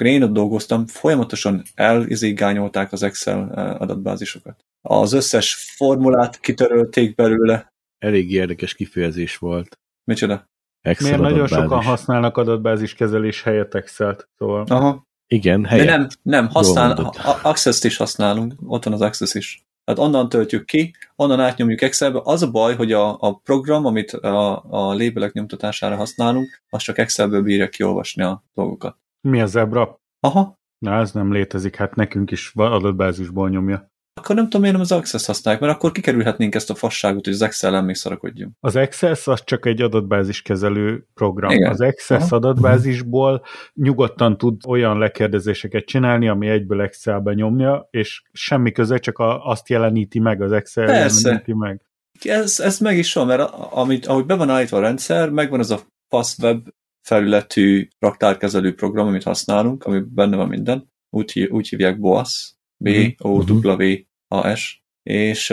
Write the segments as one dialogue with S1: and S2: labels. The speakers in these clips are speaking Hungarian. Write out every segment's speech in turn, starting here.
S1: amikor én ott dolgoztam, folyamatosan elizigányolták az Excel adatbázisokat. Az összes formulát kitörölték belőle.
S2: Elég érdekes kifejezés volt.
S1: Micsoda?
S3: Excel Miért adatbázis. nagyon sokan használnak adatbázis kezelés helyett Excel-t, szóval...
S1: Aha.
S2: Igen, helyett.
S1: De nem, nem, használ, Access-t is használunk, ott van az Access is. Tehát onnan töltjük ki, onnan átnyomjuk Excelbe. Az a baj, hogy a, a program, amit a, a lébelek nyomtatására használunk, az csak Excelből bírja kiolvasni a dolgokat.
S3: Mi a Zebra?
S1: Aha.
S3: Na, ez nem létezik, hát nekünk is adatbázisból nyomja.
S1: Akkor nem tudom, miért nem az Access használják, mert akkor kikerülhetnénk ezt a fasságot, hogy az Excel-en még szarakodjunk.
S3: Az Access az csak egy adatbázis kezelő program. Igen. Az Access Aha. adatbázisból nyugodtan tud olyan lekérdezéseket csinálni, ami egyből Excelbe nyomja, és semmi köze, csak a, azt jeleníti meg, az Excel
S1: Persze.
S3: jeleníti meg.
S1: Ez, ez meg is van, mert amit, ahogy be van állítva a rendszer, megvan az a FastWeb felületű raktárkezelő program, amit használunk, ami benne van minden. Úgy, úgy hívják BOAS, B-O-W-A-S, és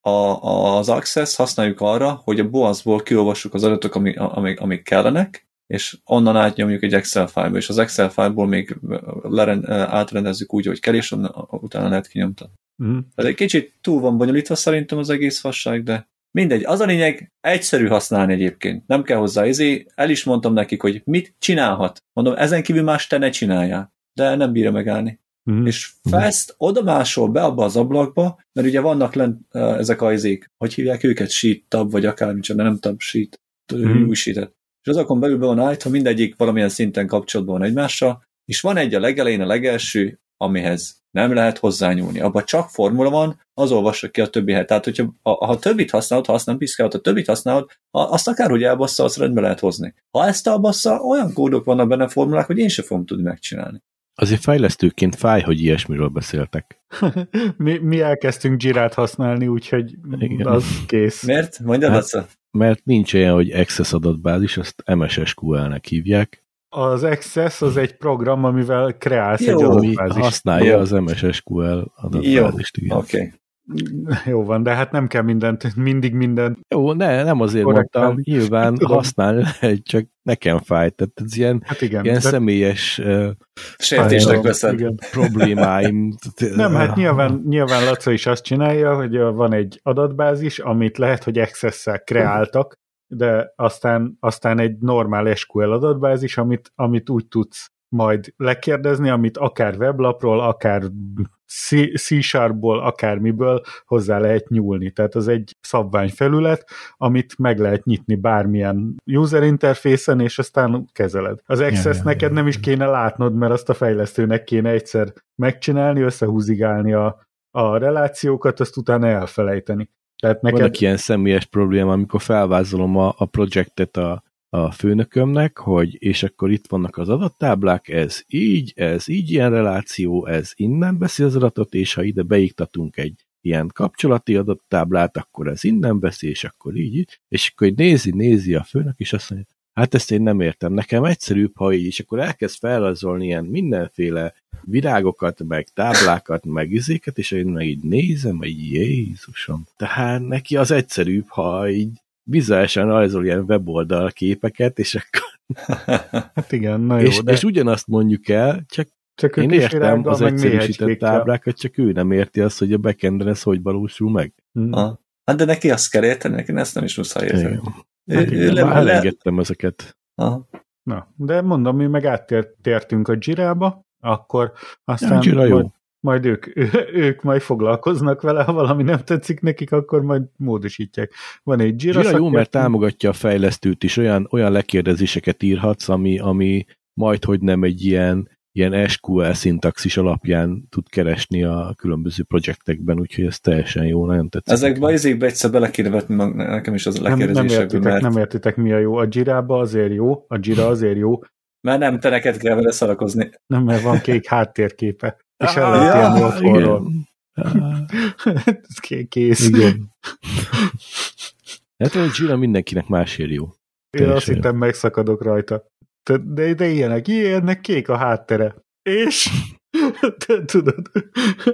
S1: a, az Access használjuk arra, hogy a BOAS-ból kiolvassuk az adatok, amik, amik, amik kellenek, és onnan átnyomjuk egy Excel fájlba, és az Excel fájlból még leren, átrendezzük úgy, hogy kell, és onnan, utána lehet kinyomtatni. Mm. Ez egy kicsit túl van bonyolítva szerintem az egész fasság, de mindegy. Az a lényeg, egyszerű használni egyébként. Nem kell hozzá izé. El is mondtam nekik, hogy mit csinálhat. Mondom, ezen kívül más te ne csináljál. De nem bírja megállni. Mm. És Fast oda másol be abba az ablakba, mert ugye vannak lent uh, ezek a izék, hogy hívják őket, sheet tab, vagy akármicsoda, nem tab, sheet, mm. új sheetet. És azokon belül be van állítva, mindegyik valamilyen szinten kapcsolatban van egymással, és van egy a legelején, a legelső, amihez nem lehet hozzányúlni. Abban csak formula van, az olvassa ki a többi helyet. Tehát, hogyha ha, ha többit használod, ha azt nem piszkálod, ha többit használod, azt akárhogy elbassza, azt rendbe lehet hozni. Ha ezt elbassza, olyan kódok vannak benne formulák, hogy én sem fogom tudni megcsinálni.
S2: Azért fejlesztőként fáj, hogy ilyesmiről beszéltek.
S3: mi, mi elkezdtünk Girát használni, úgyhogy Igen. az kész.
S1: Miért? Mondjad hát, azt.
S2: Mert nincs olyan, hogy Access adatbázis, azt MSSQL-nek hívják.
S3: Az Access az egy program, amivel kreálsz Jó, egy adatbázist.
S2: használja az MSSQL adatbázist.
S1: Jó, oké. Okay.
S3: Jó van, de hát nem kell mindent, mindig mindent.
S2: Jó, ne, nem azért korrektál. mondtam, nyilván Tudom. használni lehet, csak nekem fáj. Tehát ez ilyen, hát igen, ilyen de... személyes uh,
S1: sértésnek veszed.
S2: Problémáim.
S3: nem, hát nyilván, nyilván Laca is azt csinálja, hogy van egy adatbázis, amit lehet, hogy Access-szel kreáltak, de aztán, aztán egy normál SQL adatbázis, amit, amit úgy tudsz majd lekérdezni, amit akár weblapról, akár C-sharpból, akármiből hozzá lehet nyúlni. Tehát az egy szabványfelület, amit meg lehet nyitni bármilyen user interfészen, és aztán kezeled. Az Access ja, neked nem is kéne látnod, mert azt a fejlesztőnek kéne egyszer megcsinálni, összehúzigálni a, a relációkat, azt utána elfelejteni.
S2: Tehát neked... Vannak ilyen személyes probléma, amikor felvázolom a, a projektet a a főnökömnek, hogy és akkor itt vannak az adattáblák, ez így, ez így ilyen reláció, ez innen veszi az adatot, és ha ide beiktatunk egy ilyen kapcsolati adattáblát, akkor ez innen veszi, és akkor így, és akkor nézi, nézi a főnök, és azt mondja, hát ezt én nem értem, nekem egyszerűbb, ha így, és akkor elkezd felrajzolni ilyen mindenféle virágokat, meg táblákat, meg izéket, és én meg így nézem, hogy Jézusom. Tehát neki az egyszerűbb, ha így vizuálisan rajzol ilyen weboldal képeket, és akkor...
S3: hát igen, na jó,
S2: és, de... és ugyanazt mondjuk el, csak csak Én értem az egyszerűsített táblákat, csak ő nem érti azt, hogy a backenden ez hogy valósul meg.
S1: Hmm. Hát de neki azt kell érteni, neki ezt nem is muszáj érteni.
S2: Hát már elengedtem ezeket.
S3: Aha. Na, de mondom, mi meg áttértünk a Jirába, akkor aztán... Ja,
S2: Jira jó
S3: majd ők, ők majd foglalkoznak vele, ha valami nem tetszik nekik, akkor majd módosítják. Van egy Jira,
S2: Jira jó, mert támogatja a fejlesztőt is, olyan, olyan lekérdezéseket írhatsz, ami, ami majd, hogy nem egy ilyen, ilyen SQL szintaxis alapján tud keresni a különböző projektekben, úgyhogy ez teljesen jó, nagyon tetszik.
S1: Ezekbe izékbe egyszer bele kéne vetni nekem is az a.
S3: Nem, nem, értitek, mert... nem értitek, mi a jó. A Jira-ba azért jó, a Jira azért jó.
S1: Mert nem te neked kell vele szarakozni.
S3: Nem, mert van kék háttérképe és el lehet ah, élni otthonról. Kész. Igen.
S2: Hát a Gina mindenkinek másért jó.
S3: Én azt hittem megszakadok rajta. De, de ilyenek, ilyenek kék a háttere. És? Te tudod.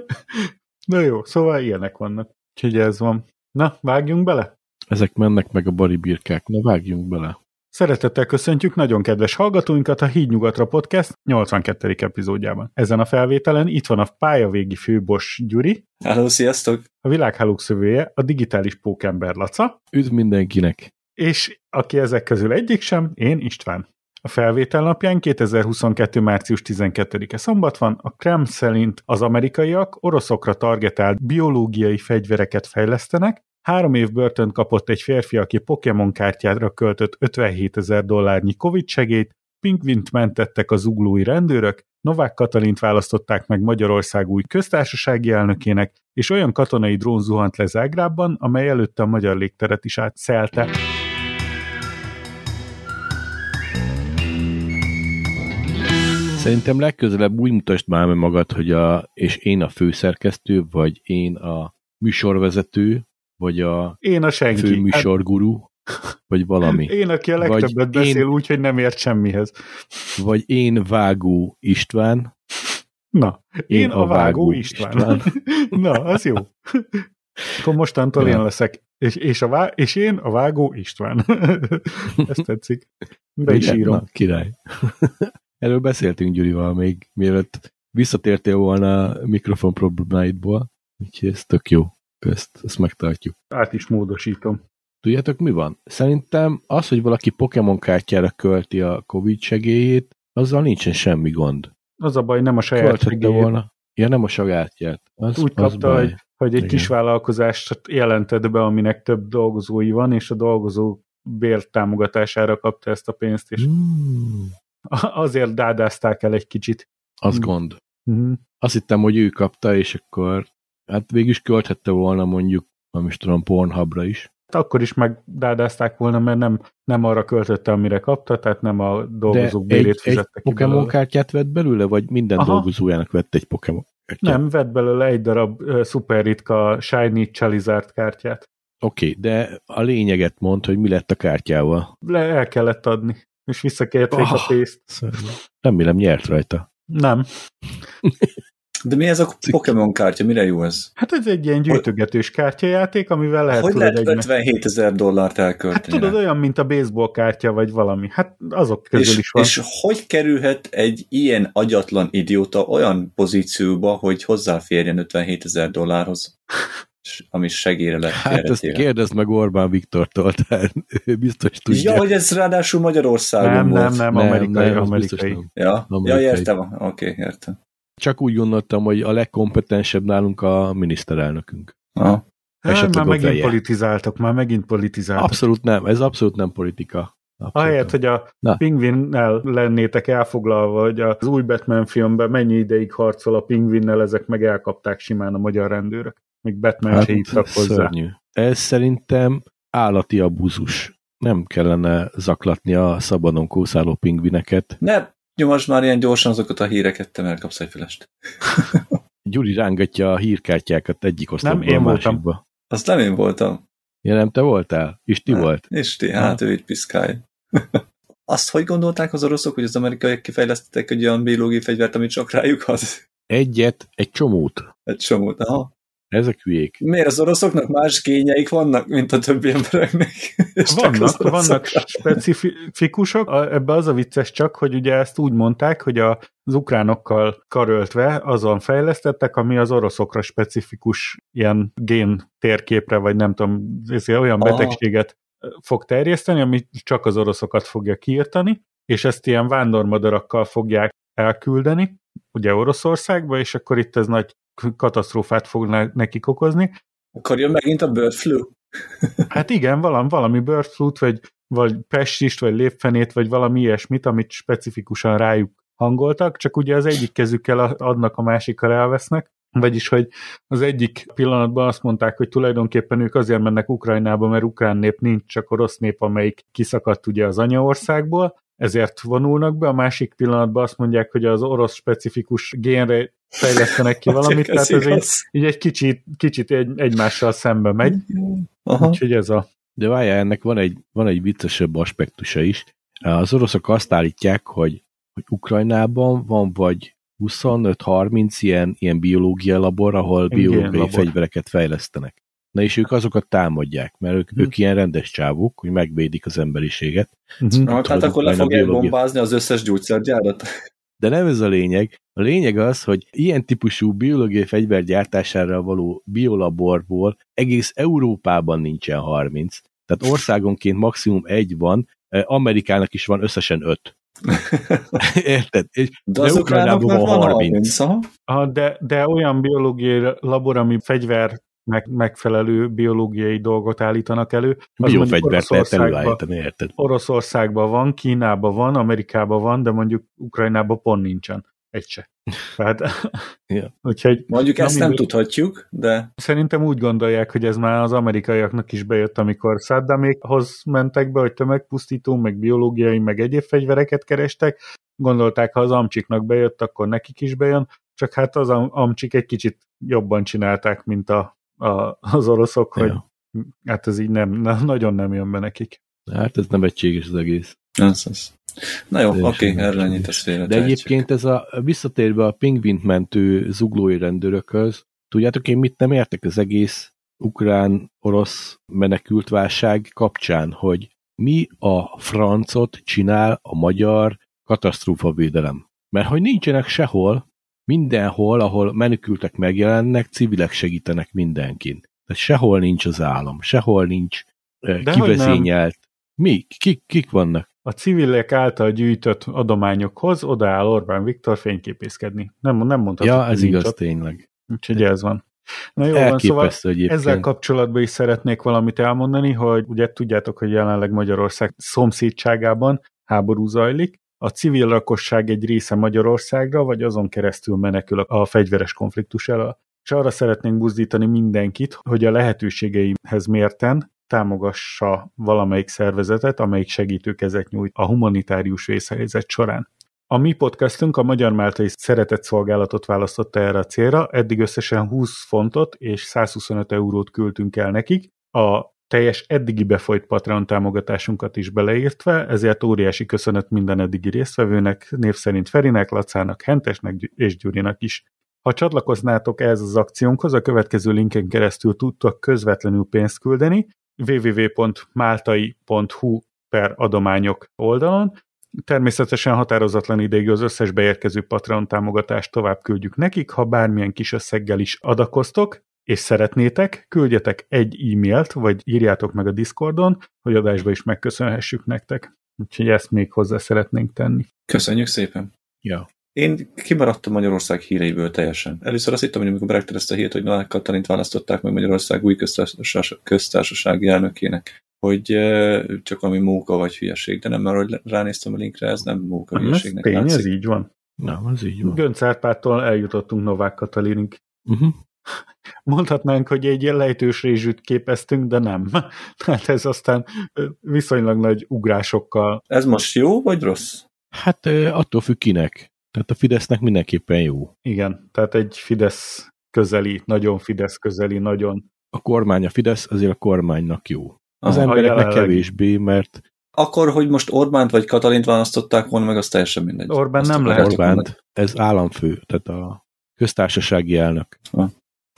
S3: Na jó, szóval ilyenek vannak. Úgyhogy ez van. Na, vágjunk bele?
S2: Ezek mennek meg a bari birkák. Na, vágjunk bele.
S3: Szeretettel köszöntjük nagyon kedves hallgatóinkat a Híd Nyugatra Podcast 82. epizódjában. Ezen a felvételen itt van a pályavégi főbos Gyuri.
S1: Hello, sziasztok!
S3: A világhálók szövője, a digitális pókember Laca.
S2: Üdv mindenkinek!
S3: És aki ezek közül egyik sem, én István. A felvétel napján 2022. március 12-e szombat van, a Kreml szerint az amerikaiak oroszokra targetált biológiai fegyvereket fejlesztenek, Három év börtönt kapott egy férfi, aki Pokémon kártyára költött 57 ezer dollárnyi Covid segélyt, Pingvint mentettek az uglói rendőrök, Novák Katalint választották meg Magyarország új köztársasági elnökének, és olyan katonai drón zuhant le Zágrábban, amely előtte a magyar légteret is átszelte.
S2: Szerintem legközelebb úgy mutasd már meg magad, hogy a, és én a főszerkesztő, vagy én a műsorvezető, vagy a,
S3: én a senki.
S2: főműsorguru, vagy valami.
S3: Én, aki a legtöbbet vagy beszél úgy, hogy nem ért semmihez.
S2: Vagy én Vágó István.
S3: Na, én, én a, a Vágó, Vágó István. István. Na, az jó. Akkor mostantól ja. én leszek. És, és, a vá- és én a Vágó István. Ezt tetszik. Be is írom. Na,
S2: király. Erről beszéltünk Gyurival még, mielőtt visszatértél volna a mikrofon problémáidból, úgyhogy ez tök jó közt, ezt megtartjuk.
S3: Át is módosítom.
S2: Tudjátok, mi van? Szerintem az, hogy valaki Pokémon kártyára költi a Covid segélyét, azzal nincsen semmi gond.
S3: Az a baj, nem a saját
S2: segélyét. volna. Ja, nem a sajátját.
S3: Az, Úgy az kapta, baj. hogy, hogy egy Igen. kis vállalkozást jelentett be, aminek több dolgozói van, és a dolgozó bértámogatására kapta ezt a pénzt, és mm. azért dádázták el egy kicsit.
S2: Az mm. gond. Mm. Azt hittem, hogy ő kapta, és akkor Hát végül is költhette volna mondjuk, nem is tudom, Pornhubra is.
S3: Hát akkor is megdádázták volna, mert nem, nem arra költötte, amire kapta, tehát nem a dolgozók
S2: De
S3: bérét
S2: egy, egy Pokémon belőle. kártyát vett belőle, vagy minden Aha. dolgozójának vett egy Pokémon
S3: kártyát? Nem, vett belőle egy darab uh, szuper ritka Shiny Charizard kártyát.
S2: Oké, okay, de a lényeget mond, hogy mi lett a kártyával.
S3: Le, el kellett adni, és visszakérték oh, a pénzt.
S2: Remélem nyert rajta.
S3: Nem.
S1: De mi ez a Pokémon kártya? Mire jó ez?
S3: Hát ez egy ilyen gyűjtögetős kártyajáték, amivel lehet...
S1: Hogy lehet 57 ezer dollárt elkölteni?
S3: Hát tudod, olyan, mint a baseball kártya, vagy valami. Hát azok közül
S1: és,
S3: is van.
S1: És hogy kerülhet egy ilyen agyatlan idióta olyan pozícióba, hogy hozzáférjen 57 ezer dollárhoz? Ami segélyre lett
S2: Hát ezt kérdezd meg Orbán Viktortól, tehát ő biztos tudja.
S1: Ja, hogy ez ráadásul Magyarországon
S3: nem,
S1: volt.
S3: Nem, nem, amerikai, nem, amerikai. Nem.
S1: Ja? amerikai. ja, értem, oké, okay, értem.
S2: Csak úgy gondoltam, hogy a legkompetensebb nálunk a miniszterelnökünk.
S3: Ha. Hát, már megint politizáltak, már megint politizáltak.
S2: Abszolút nem, ez abszolút nem politika.
S3: Abszolút. Ahelyett, hogy a Na. pingvinnel lennétek elfoglalva, hogy az új Batman filmben mennyi ideig harcol a pingvinnel, ezek meg elkapták simán a magyar rendőrök. Még Batman hát, se hívtak hozzá. Szörnyű.
S2: Ez szerintem állati abuzus. Nem kellene zaklatni a szabadon kószáló pingvineket.
S1: Nem, Nyomasd már ilyen gyorsan azokat a híreket, te kapsz egy felest.
S2: Gyuri rángatja a hírkártyákat egyik oszlopból nem, én másikba. Voltam.
S1: Azt nem én voltam.
S2: Ja, nem te voltál? Isti hát, volt?
S1: Isti, hát ő így piszkálj. Azt hogy gondolták az oroszok, hogy az amerikaiak kifejlesztettek egy olyan biológiai fegyvert, amit csak rájuk az?
S2: Egyet, egy csomót.
S1: Egy csomót, aha.
S2: Ezek hülyék.
S1: Miért az oroszoknak más kényeik vannak, mint a többi embereknek?
S3: vannak, vannak specifikusok. Ebbe az a vicces csak, hogy ugye ezt úgy mondták, hogy a, az ukránokkal karöltve azon fejlesztettek, ami az oroszokra specifikus ilyen gén térképre, vagy nem tudom, olyan Aha. betegséget fog terjeszteni, ami csak az oroszokat fogja kiirtani, és ezt ilyen vándormadarakkal fogják elküldeni, ugye Oroszországba, és akkor itt ez nagy katasztrófát fog nekik okozni.
S1: Akkor jön megint a bird flu.
S3: hát igen, valami, valami bird flu-t, vagy, vagy pestist, vagy lépfenét, vagy valami ilyesmit, amit specifikusan rájuk hangoltak, csak ugye az egyik kezükkel adnak, a másikkal elvesznek, vagyis, hogy az egyik pillanatban azt mondták, hogy tulajdonképpen ők azért mennek Ukrajnába, mert ukrán nép nincs, csak orosz nép, amelyik kiszakadt ugye az anyaországból, ezért vonulnak be, a másik pillanatban azt mondják, hogy az orosz specifikus génre fejlesztenek ki valamit, tehát ez így, így egy kicsit, kicsit egy, egymással szembe megy. Aha. Úgyhogy ez a...
S2: De várjál, ennek van egy, van egy viccesebb aspektusa is. Az oroszok azt állítják, hogy, hogy Ukrajnában van vagy 25-30 ilyen, ilyen biológia labor, ahol biológiai labor. fegyvereket fejlesztenek. Na és ők azokat támadják, mert ők,
S3: Hm.
S2: ők ilyen rendes csávuk, hogy megvédik az emberiséget.
S3: Mhm.
S1: Na, hát akkor le fogják bombázni az összes gyógyszergyárat.
S2: De nem ez a lényeg. A lényeg az, hogy ilyen típusú biológiai fegyver gyártására való biolaborból egész Európában nincsen 30. Tehát országonként maximum egy van, eh, Amerikának is van összesen öt. Érted? És
S1: De az
S2: Ukrajnában van
S1: van
S2: 30.
S1: 30. aha.
S3: Ah, de, de olyan biológiai labor, ami fegyver meg, megfelelő biológiai dolgot állítanak elő. az
S2: biofegyvert lehet
S3: Oroszországban-
S2: előállítani, érted?
S3: Oroszországban van, Kínában van, Amerikában van, de mondjuk Ukrajnában pont nincsen. Egy se. Tehát,
S2: Ja.
S3: úgyhogy
S1: Mondjuk
S3: Na,
S1: ezt nem tudhatjuk, de
S3: szerintem úgy gondolják, hogy ez már az amerikaiaknak is bejött, amikor Saddamékhoz mentek be, hogy tömegpusztító, meg biológiai, meg egyéb fegyvereket kerestek. Gondolták, ha az amcsiknak bejött, akkor nekik is bejön, csak hát az am- amcsik egy kicsit jobban csinálták, mint a, a, az oroszok, hogy
S2: Ja.
S3: hát ez így nem, nem, nagyon nem jön be nekik.
S2: Hát ez nem egységes az egész.
S1: ez az. Na jó, oké, erre
S2: egységes.
S1: ennyit a szélre
S2: De egyébként ez a visszatérve a pingvint mentő zuglói rendőrökhöz, tudjátok én mit nem értek az egész ukrán-orosz menekült válság kapcsán, hogy mi a francot csinál a magyar katasztrófavédelem. Mert hogy nincsenek sehol, mindenhol, ahol menekültek megjelennek, civilek segítenek mindenkin. Tehát sehol nincs az állam, sehol nincs eh,
S3: De
S2: kivezényelt. Mi? Kik, kik vannak?
S3: A civilek által gyűjtött adományokhoz odaáll Orbán Viktor fényképészkedni. Nem, nem mondhatod,
S2: Ja, ez igaz
S3: ott.
S2: tényleg.
S3: Úgyhogy ez van. Na jó van, szóval
S2: egyébként.
S3: ezzel kapcsolatban is szeretnék valamit elmondani, hogy ugye tudjátok, hogy jelenleg Magyarország szomszédságában háború zajlik, a civil lakosság egy része Magyarországra, vagy azon keresztül menekül a fegyveres konfliktus elől. És arra szeretnénk buzdítani mindenkit, hogy a lehetőségeihez mérten támogassa valamelyik szervezetet, amelyik segítőkezet nyújt a humanitárius vészhelyzet során. A mi podcastünk a Magyar Máltai Szeretett Szolgálatot választotta erre a célra, eddig összesen 20 fontot és 125 eurót küldtünk el nekik, a teljes eddigi befolyt Patreon támogatásunkat is beleértve, ezért óriási köszönet minden eddigi résztvevőnek, név szerint Ferinek, Lacának, Hentesnek és Gyurinak is. Ha csatlakoznátok ehhez az akciónkhoz, a következő linken keresztül tudtok közvetlenül pénzt küldeni, www.máltai.hu per adományok oldalon. Természetesen határozatlan ideig az összes beérkező Patreon támogatást tovább küldjük nekik, ha bármilyen kis összeggel is adakoztok, és szeretnétek, küldjetek egy e-mailt, vagy írjátok meg a Discordon, hogy adásba is megköszönhessük nektek. Úgyhogy ezt még hozzá szeretnénk tenni.
S1: Köszönjük szépen.
S2: Ja.
S1: Én kimaradtam Magyarország híreiből teljesen. Először azt hittem, hogy amikor berekted ezt a hírt, hogy Novák Katalint választották meg Magyarország új köztársas, köztársasági elnökének, hogy csak valami móka vagy hülyeség, de nem, mert hogy ránéztem a linkre, ez nem móka
S3: Ez
S1: hülyeségnek
S3: tény, ez
S1: látszik.
S3: így van.
S2: Nem, az így van.
S3: Gönc Árpádtól eljutottunk Novák Katalinig.
S2: Uh-huh.
S3: Mondhatnánk, hogy egy ilyen lejtős rézsűt képeztünk, de nem. Tehát ez aztán viszonylag nagy ugrásokkal.
S1: Ez most jó vagy rossz?
S2: Hát attól függ kinek. Tehát a Fidesznek mindenképpen jó.
S3: Igen, tehát egy Fidesz közeli, nagyon Fidesz közeli, nagyon...
S2: A kormány a Fidesz, azért a kormánynak jó. Az
S1: Aha.
S2: embereknek
S3: jelenleg-
S2: kevésbé, mert
S1: Akkor, hogy most Orbánt vagy Katalint választották volna, meg az teljesen mindegy.
S3: Orbán
S1: Azt
S3: nem lehet.
S2: Orbánt, ez államfő, tehát a köztársasági elnök.
S1: Ha.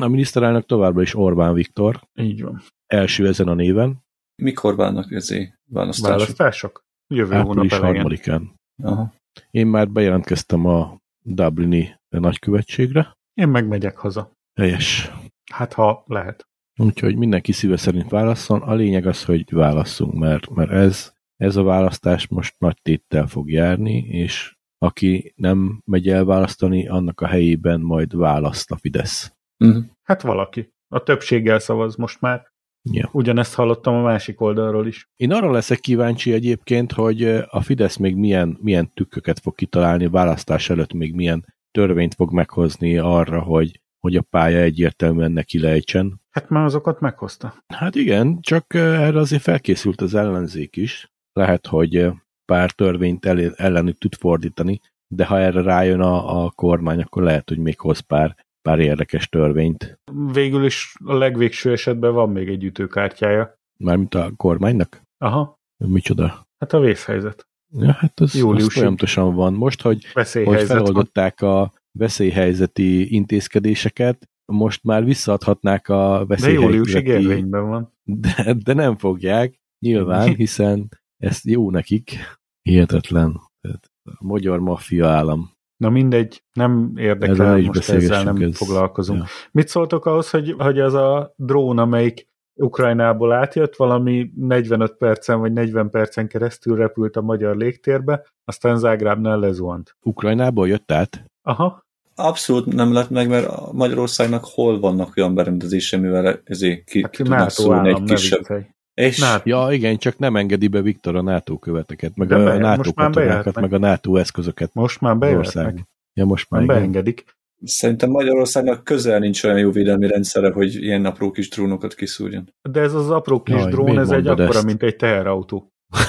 S2: A miniszterelnök továbbra is Orbán Viktor,
S3: Így van.
S2: első ezen a néven,
S1: Mikor válnak ezé választások?
S3: Választások? Jövő hónap
S2: április
S3: elején.
S2: harmadikán.
S1: Aha.
S2: Én már bejelentkeztem a Dublini nagykövetségre.
S3: Én megmegyek haza.
S2: Helyes.
S3: Hát, ha lehet.
S2: Úgyhogy mindenki szíve szerint válasszon. A lényeg az, hogy válasszunk, mert, mert ez, ez a választás most nagy téttel fog járni, és aki nem megy el választani, annak a helyében majd választ a Fidesz.
S1: Uh-huh.
S3: Hát valaki. A többséggel szavaz most már.
S2: Ja.
S3: Ugyanezt hallottam a másik oldalról is.
S2: Én arra leszek kíváncsi egyébként, hogy a Fidesz még milyen, milyen tükköket fog kitalálni, a választás előtt még milyen törvényt fog meghozni arra, hogy, hogy a pálya egyértelműen neki lejtsen.
S3: Hát már azokat meghozta.
S2: Hát igen, csak erre azért felkészült az ellenzék is. Lehet, hogy pár törvényt el, ellenük tud fordítani, de ha erre rájön a, a kormány, akkor lehet, hogy még hoz pár, pár érdekes törvényt.
S3: Végül is a legvégső esetben van még egy ütőkártyája.
S2: Mármint a kormánynak?
S3: Aha,
S2: Micsoda?
S3: hát a vészhelyzet.
S2: Ja, hát az, az folyamatosan van. Most, hogy hogy
S3: van.
S2: feloldották a veszélyhelyzeti intézkedéseket, most már visszaadhatnák a
S3: De júliusig
S2: veszélyhelyzeti...
S3: érvényben van.
S2: De, de nem fogják, nyilván, hiszen ez jó nekik. Hihetetlen. Tehát a magyar maffia állam.
S3: Na mindegy, nem
S2: Ezzel
S3: érdekel,
S2: is
S3: most ezzel nem
S2: ez-
S3: foglalkozunk.
S2: ja.
S3: Mit szóltok ahhoz, hogy, hogy az a drón, amelyik Ukrajnából átjött, valami 45 percen vagy 40 percen keresztül repült a magyar légtérbe, aztán Zágrábnál lezuhant.
S2: Ukrajnából jött át?
S3: Aha,
S1: Abszolút nem lett meg, mert Magyarországnak hol vannak olyan berendezése, mivel ezért ki,
S3: hát
S1: ki tudnak szólni egy kisebb.
S3: viccelj.
S1: És
S3: NATO.
S2: Ja, igen, csak nem engedi be Viktor a NATO követeket, meg
S3: De
S2: a
S3: be-
S2: NATO katonákat, meg a NATO eszközöket
S3: Most már bejöhetnek.
S2: Ja, most már
S3: beengedik.
S1: szerintem Magyarországnak közel nincs olyan jó védelmi rendszere, hogy ilyen apró kis drónokat kiszúrjon.
S3: De ez az apró kis
S2: Jaj,
S3: drón, ez egy akkora,
S2: ezt?
S3: mint egy teherautó.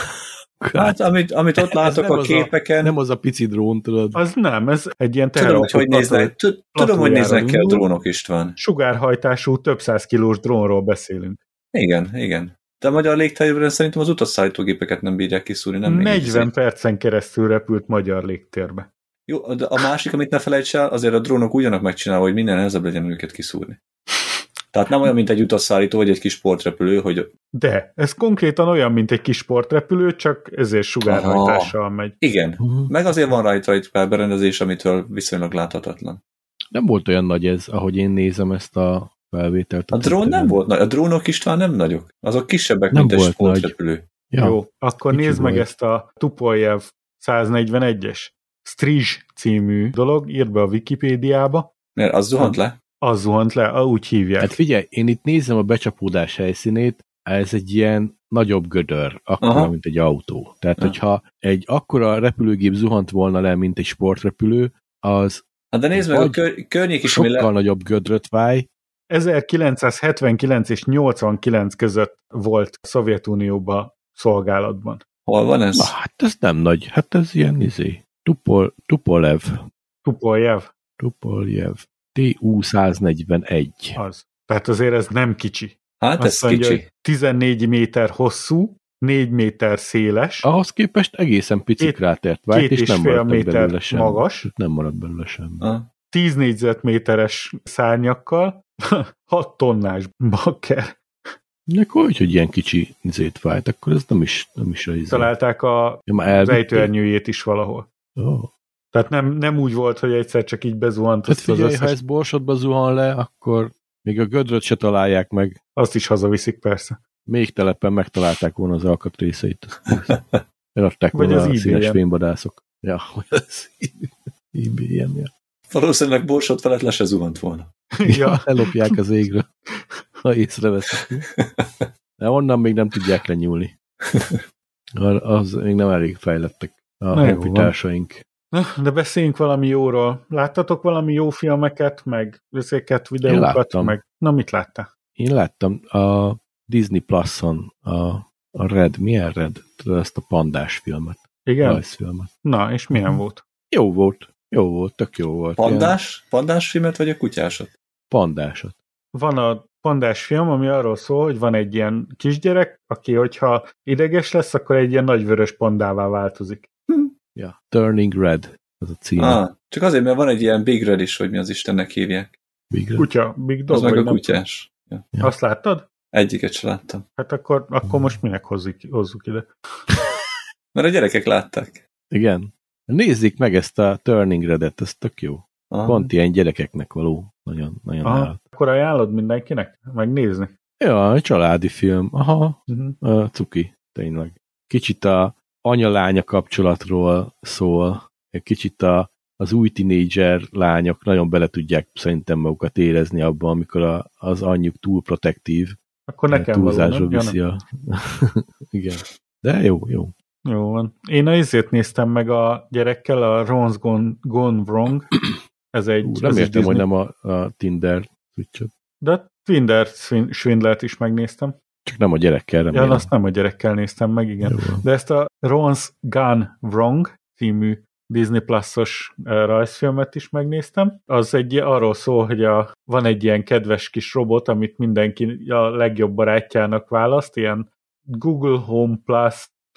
S1: Hát, amit, amit ott látok a
S2: az a-
S1: képeken,
S2: Nem az a pici drón, tudod?
S3: Az nem, ez egy ilyen
S1: tudom,
S3: teherautó.
S1: hogy hogy néznek, tud- tudom, hogy néznek ki a drónok István.
S3: Sugárhajtású, több száz kilós drónról beszélünk.
S1: Igen, igen. De a magyar légtérben szerintem az utasszállítógépeket nem bírják kiszúrni, nem még
S3: 40
S1: így.
S3: percen keresztül repült magyar légtérbe.
S1: Jó, de a másik, amit ne felejts el, azért a drónok ugyanak megcsinálva, hogy minden nehezebb legyen őket kiszúrni. Tehát nem olyan, mint egy utasszállító, vagy egy kis sportrepülő, hogy
S3: De ez konkrétan olyan, mint egy kis sportrepülő, csak ezért sugárhajtással megy.
S1: igen, meg azért van rajta egy pár berendezés, amitől viszonylag láthatatlan.
S2: Nem volt olyan nagy ez, ahogy én nézem ezt a felvételt.
S1: A drón nem volt nagy, a drónok István nem nagyok. Azok kisebbek,
S2: Nem
S1: mint egy sportrepülő.
S2: Ja.
S3: Jó, akkor
S2: kicsi
S3: nézd meg
S2: volt.
S3: ezt a Tupoljev 141-es Strizs című dolog, írd be a Wikipédiába,
S1: Mert az zuhant le?
S3: az zuhant le, úgy hívják.
S2: Hát figyelj, én itt nézem a becsapódás helyszínét, ez egy ilyen nagyobb gödör, akkora,
S1: Aha.
S2: mint egy autó. Tehát,
S1: Ja.
S2: hogyha egy akkora repülőgép zuhant volna le, mint egy sportrepülő, az
S1: Hát de nézd meg, a kör, környék is,
S2: sokkal
S1: le...
S2: nagyobb gödröt váj.
S3: 1979 és 89 között volt Szovjetunióban szolgálatban.
S1: Hol van ez?
S2: Na, hát ez nem nagy, hát ez ilyen izé. Tupol, Tupolev.
S3: Tupoljev,
S2: Tupoljev. TU-141.
S3: az. Tehát azért ez nem kicsi.
S1: Hát ez
S3: Azt mondja,
S1: kicsi.
S3: hogy 14 méter hosszú, 4 méter széles,
S2: Ahhoz képest egészen pici
S3: Két-
S2: krátert vált,
S3: két
S2: és
S3: és
S2: nem maradt
S3: méter
S2: belőle sem.
S3: magas.
S2: Nem maradt belőle sem.
S1: Ah.
S3: 10 négyzetméteres szárnyakkal, 6 tonnás bakker.
S2: Akkor úgy, hogy ilyen kicsi izét vált, akkor ez nem is, nem is a izé.
S3: Találták a
S2: Ja, már
S3: az
S2: elvitték?
S3: ejtőernyőjét is valahol.
S2: Ó.
S3: Tehát nem, nem úgy volt, hogy egyszer csak így bezuhant
S2: Tehát
S3: azt az
S2: figyelj, ha ez borsodba zuhan le, akkor még a gödröt se találják meg.
S3: azt is hazaviszik persze.
S2: Még telepen megtalálták volna az alkatrészeit. Eladták
S3: Vagy
S2: volna
S3: az
S2: a színes
S3: eBay-en.
S2: fényvadászok. Ja, vagy az ebay ja.
S1: Valószínűleg borsot felett le se zuhant volna.
S3: ja,
S2: Ellopják az égre, ha észreveszik. De onnan még nem tudják lenyúlni. Az még nem elég fejlettek a honfitársaink.
S3: Na, de beszéljünk valami jóról. Láttatok valami jó filmeket, meg összéket, videókat,
S2: láttam.
S3: meg... Na, mit láttál?
S2: Én láttam a Disney Plus-on a, a Red, milyen Red? Tudod, ezt a pandás filmet,
S3: Igen?
S2: rajzfilmet.
S3: Na, és milyen
S2: Mhm.
S3: volt?
S2: Jó volt, jó volt, tök jó volt. Ilyen
S1: Pandás? Pandás filmet, vagy a kutyásot?
S2: Pandásot.
S3: Van a pandás film, ami arról szól, hogy van egy ilyen kisgyerek, aki, hogyha ideges lesz, akkor egy ilyen nagy vörös pandává változik.
S2: Ja. Turning Red, az a cím. Ah.
S1: Csak azért, mert van egy ilyen Big Red is, hogy mi az Istennek hívják.
S2: Big Red.
S3: Kutya, Big Dog,
S1: Az meg a kutyás. Ja.
S3: tudom. Azt láttad?
S1: Egyiket se láttam.
S3: Hát akkor, akkor most minek hozzuk, hozzuk ide?
S1: Mert a gyerekek látták.
S2: Igen. Nézzék meg ezt a Turning Red-et, ez tök jó.
S1: Aha.
S2: Pont ilyen gyerekeknek való. Nagyon, nagyon
S3: Aha,
S2: állat.
S3: akkor ajánlod mindenkinek megnézni?
S2: Ja, egy családi film. Aha,
S3: Uh-huh.
S2: uh, cuki, tényleg. Kicsit a anya-lánya kapcsolatról szól, egy kicsit a, az új tinédzser lányok nagyon bele tudják szerintem magukat érezni abban, amikor a, az anyjuk túl protektív,
S3: Akkor nekem való,
S2: túlzásra
S3: nem?
S2: Viszi a... Igen. De jó, jó.
S3: Jó van. Én a izét néztem meg a gyerekkel, a Ron's Gone, Gone Wrong. Ez egy...
S2: Ú,
S3: ez
S2: nem
S3: egy
S2: értem, hogy nem a, a Tinder switchet.
S3: De Twinder Swindlert is megnéztem.
S2: Csak nem a gyerekkel,
S3: Ja,
S2: remélem.
S3: azt nem a gyerekkel néztem meg, igen.
S2: Jó.
S3: De ezt a Ron's Gone Wrong című Disney Plus-os rajzfilmet is megnéztem. Az egy arról szól, hogy a, van egy ilyen kedves kis robot, amit mindenki a legjobb barátjának választ, ilyen Google Home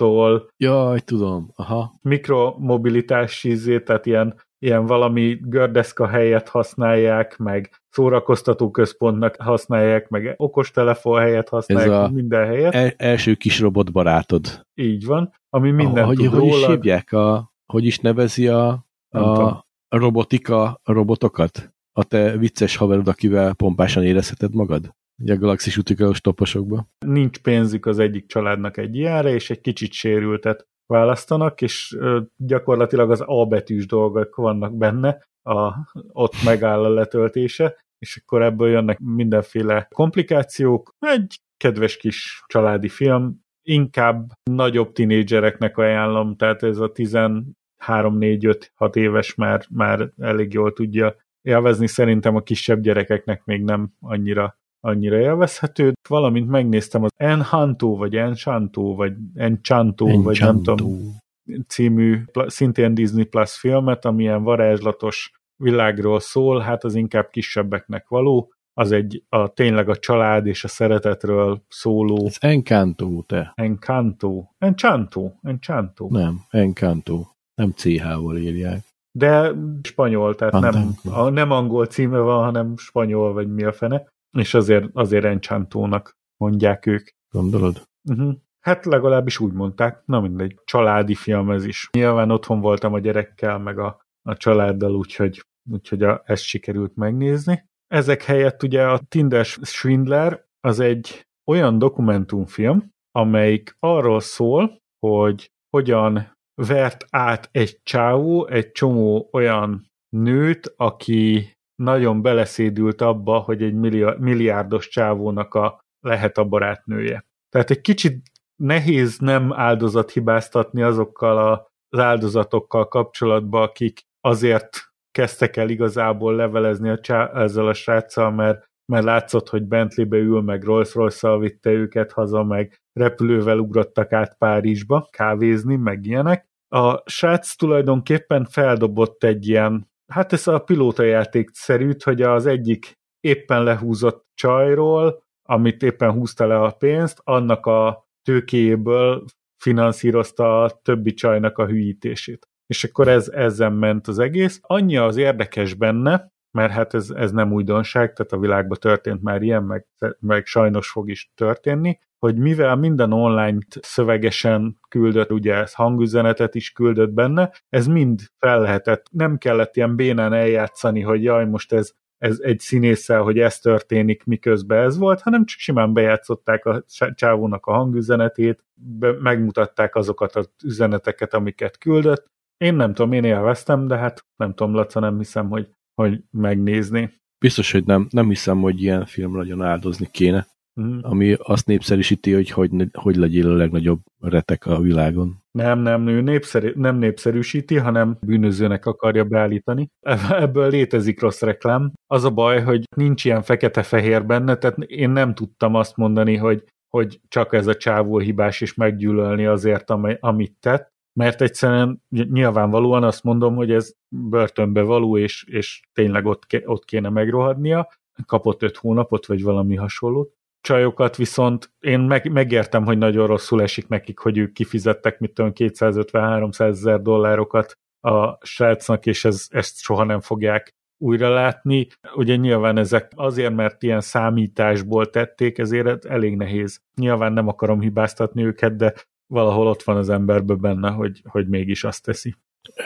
S3: Plus-tól
S2: Jaj, tudom. Aha.
S3: mikromobilitás izé, tehát ilyen ilyen valami gördeszka helyet használják, meg szórakoztató központnak használják, meg okostelefon helyet használják,
S2: Ez a
S3: minden helyet.
S2: El, első kis robotbarátod.
S3: Így van, ami minden
S2: hogy,
S3: tud
S2: hogy is
S3: róla.
S2: hívják a, hogy is nevezi a,
S3: Nem tudom.
S2: a robotika robotokat? A te vicces haverod, akivel pompásan érezheted magad? A galaxis utikalós toposokba.
S3: Nincs pénzük az egyik családnak egy ilyenre, és egy kicsit sérültet választanak, és gyakorlatilag az A betűs dolgok vannak benne, a, ott megáll a letöltése, és akkor ebből jönnek mindenféle komplikációk. Egy kedves kis családi film, inkább nagyobb tinédzsereknek ajánlom, tehát ez a 13-4-5-6 éves már, már elég jól tudja élvezni, szerintem a kisebb gyerekeknek még nem annyira annyira élvezhető, valamint megnéztem az Enhanto, vagy Enchanto, vagy Enchanto, vagy nem tudom, című, szintén Disney Plus filmet, ami ilyen varázslatos világról szól, hát az inkább kisebbeknek való, az egy a, tényleg a család és a szeretetről szóló
S2: Ez Encanto, te.
S3: Encanto, Enchanto, Enchanto.
S2: Nem, Encanto. Nem CH-val írják.
S3: De spanyol, tehát nem, a, nem angol címe van, hanem spanyol, vagy mi a fene, és azért, azért Enchantónak mondják ők.
S2: Gondolod?
S3: Uh-huh. Hát legalábbis úgy mondták, na mindegy, családi film ez is. Nyilván otthon voltam a gyerekkel, meg a, a családdal, úgyhogy, úgyhogy a, ezt sikerült megnézni. Ezek helyett ugye a Tinder Swindler az egy olyan dokumentumfilm, amelyik arról szól, hogy hogyan vert át egy csávó egy csomó olyan nőt, aki nagyon beleszédült abba, hogy egy milliá- milliárdos csávónak a lehet a barátnője. Tehát egy kicsit nehéz nem áldozat hibáztatni azokkal az áldozatokkal kapcsolatban, akik azért kezdtek el igazából levelezni a csá, ezzel a sráccal, mert, mert látszott, hogy Bentleybe ül, meg rolls royce vitte őket haza, meg repülővel ugrottak át Párizsba kávézni, meg ilyenek. A srác tulajdonképpen feldobott egy ilyen, hát ez a pilótajáték szerűt, hogy az egyik éppen lehúzott csajról, amit éppen húzta le a pénzt, annak a tőkéjéből finanszírozta a többi csajnak a hülyítését. És akkor ez, ezen ment az egész. Annyi az érdekes benne, mert hát ez, ez nem újdonság, tehát a világban történt már ilyen, meg, meg sajnos fog is történni, hogy mivel minden online szövegesen küldött, ugye ez hangüzenetet is küldött benne, ez mind fel lehetett, nem kellett ilyen bénán eljátszani, hogy jaj, most ez, ez egy színésszel, hogy ez történik, miközben ez volt, hanem csak simán bejátszották a csávónak a hangüzenetét, be, megmutatták azokat az üzeneteket, amiket küldött. Én nem tudom, én élveztem, de hát nem tudom, Laca, nem hiszem, hogy, hogy megnézni.
S2: Biztos, hogy nem, nem hiszem, hogy ilyen film nagyon áldozni kéne,
S3: Mhm.
S2: ami azt népszerűsíti, hogy hogy, hogy legyél a legnagyobb retek a világon.
S3: Nem, nem, ő népszerű, nem népszerűsíti, hanem bűnözőnek akarja beállítani. Ebből létezik rossz reklám. Az a baj, hogy nincs ilyen fekete-fehér benne, tehát én nem tudtam azt mondani, hogy, hogy csak ez a csávó hibás és meggyűlölni azért, amit tett, mert egyszerűen nyilvánvalóan azt mondom, hogy ez börtönbe való, és, és tényleg ott, ott kéne megrohadnia. Kapott öt hónapot, vagy valami hasonlót csajokat viszont én meg, megértem, hogy nagyon rosszul esik nekik, hogy ők kifizettek, mit tudom, 250-300 ezer dollárokat a srácnak, és ez, ezt soha nem fogják újra látni. Ugye nyilván ezek azért, mert ilyen számításból tették, ezért elég nehéz. Nyilván nem akarom hibáztatni őket, de valahol ott van az emberben benne, hogy, hogy mégis azt teszi.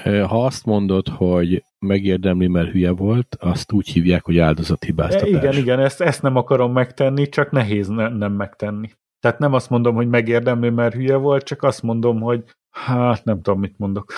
S2: Ha azt mondod, hogy megérdemli, mert hülye volt, azt úgy hívják, hogy áldozathibáztatás.
S3: Igen, igen, ezt, ezt nem akarom megtenni, csak nehéz ne, nem megtenni. Tehát nem azt mondom, hogy megérdemli, mert hülye volt, csak azt mondom, hogy hát nem tudom, mit mondok.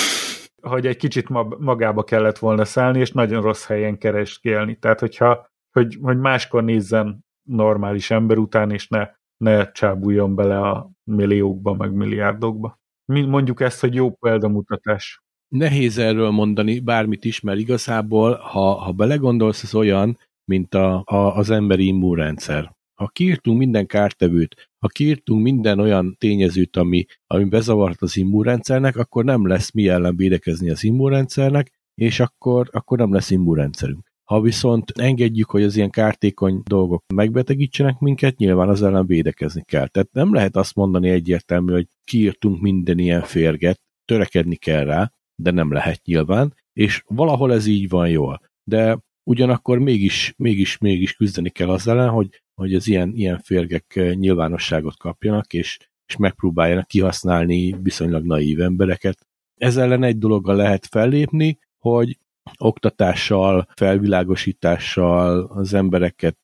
S3: hogy egy kicsit magába kellett volna szállni, és nagyon rossz helyen kereskélni. Tehát, hogyha hogy, hogy máskor nézzen normális ember után, és ne, ne csábuljon bele a milliókba, meg milliárdokba. Mondjuk ezt, hogy jó példamutatás.
S2: Nehéz erről mondani bármit is, mert igazából, ha, ha belegondolsz, az olyan, mint a, a, az emberi immunrendszer. Ha kiírtunk minden kártevőt, ha kiírtunk minden olyan tényezőt, ami, ami bezavart az immunrendszernek, akkor nem lesz mi ellen védekezni az immunrendszernek, és akkor, akkor nem lesz immunrendszerünk. Ha viszont engedjük, hogy az ilyen kártékony dolgok megbetegítsenek minket, nyilván az ellen védekezni kell. Tehát nem lehet azt mondani egyértelmű, hogy kiírtunk minden ilyen férget, törekedni kell rá, de nem lehet nyilván, és valahol ez így van jól. De ugyanakkor mégis, mégis, mégis küzdeni kell az ellen, hogy, hogy az ilyen, ilyen férgek nyilvánosságot kapjanak, és, és megpróbáljanak kihasználni viszonylag naív embereket. Ez ellen egy dologgal lehet fellépni, hogy oktatással, felvilágosítással az embereket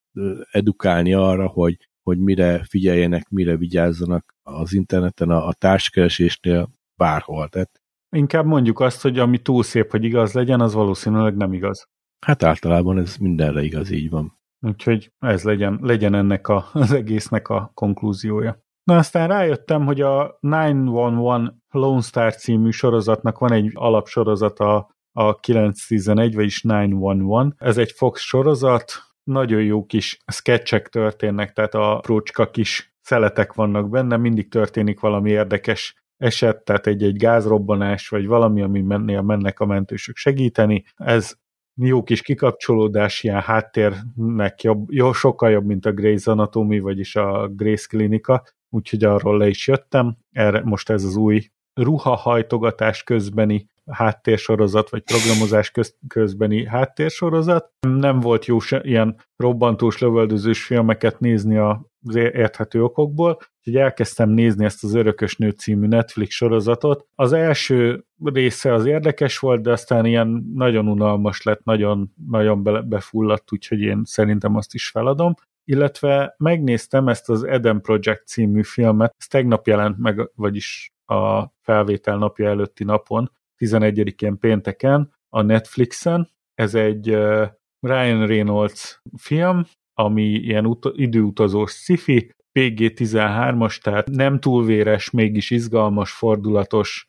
S2: edukálni arra, hogy, hogy mire figyeljenek, mire vigyázzanak az interneten, a, a társkeresésnél, bárhol. Tehát,
S3: Inkább mondjuk azt, hogy ami túl szép, hogy igaz legyen, az valószínűleg nem igaz.
S2: Hát általában ez mindenre igaz, így van.
S3: Úgyhogy ez legyen, legyen ennek a, az egésznek a konklúziója. Na aztán rájöttem, hogy a 911 Lone Star című sorozatnak van egy alapsorozata a 911, vagyis 911. Ez egy Fox sorozat, nagyon jó kis sketchek történnek, tehát a prócska kis szeletek vannak benne, mindig történik valami érdekes eset, tehát egy-egy gázrobbanás, vagy valami, ami mennél mennek a mentősök segíteni. Ez jó kis kikapcsolódás, ilyen háttérnek jobb, jó, sokkal jobb, mint a Grey's Anatomy, vagyis a Grace Klinika, úgyhogy arról le is jöttem. Erre most ez az új ruhahajtogatás közbeni háttérsorozat, vagy programozás köz, közbeni háttérsorozat. Nem volt jó se, ilyen robbantós, lövöldözős filmeket nézni az érthető okokból, úgyhogy elkezdtem nézni ezt az Örökös Nő című Netflix sorozatot. Az első része az érdekes volt, de aztán ilyen nagyon unalmas lett, nagyon, nagyon befulladt, úgyhogy én szerintem azt is feladom illetve megnéztem ezt az Eden Project című filmet, ez tegnap jelent meg, vagyis a felvétel napja előtti napon, 11-én pénteken a Netflixen. Ez egy Ryan Reynolds film, ami ilyen ut- időutazós sci-fi, PG-13-as, tehát nem túl véres, mégis izgalmas, fordulatos,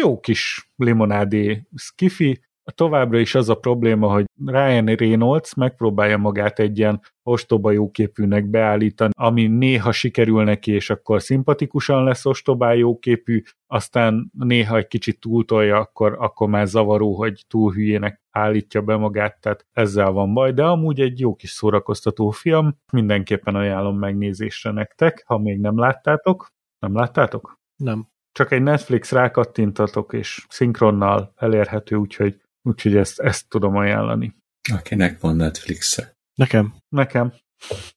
S3: jó kis limonádé skifi, továbbra is az a probléma, hogy Ryan Reynolds megpróbálja magát egy ilyen ostoba jóképűnek beállítani, ami néha sikerül neki, és akkor szimpatikusan lesz ostoba jóképű, aztán néha egy kicsit túltolja, akkor, akkor már zavaró, hogy túl hülyének állítja be magát, tehát ezzel van baj, de amúgy egy jó kis szórakoztató film, mindenképpen ajánlom megnézésre nektek, ha még nem láttátok. Nem láttátok?
S2: Nem.
S3: Csak egy Netflix rákattintatok, és szinkronnal elérhető, úgyhogy Úgyhogy ezt, ezt tudom ajánlani.
S1: Akinek van Netflix-e?
S2: Nekem.
S3: Nekem.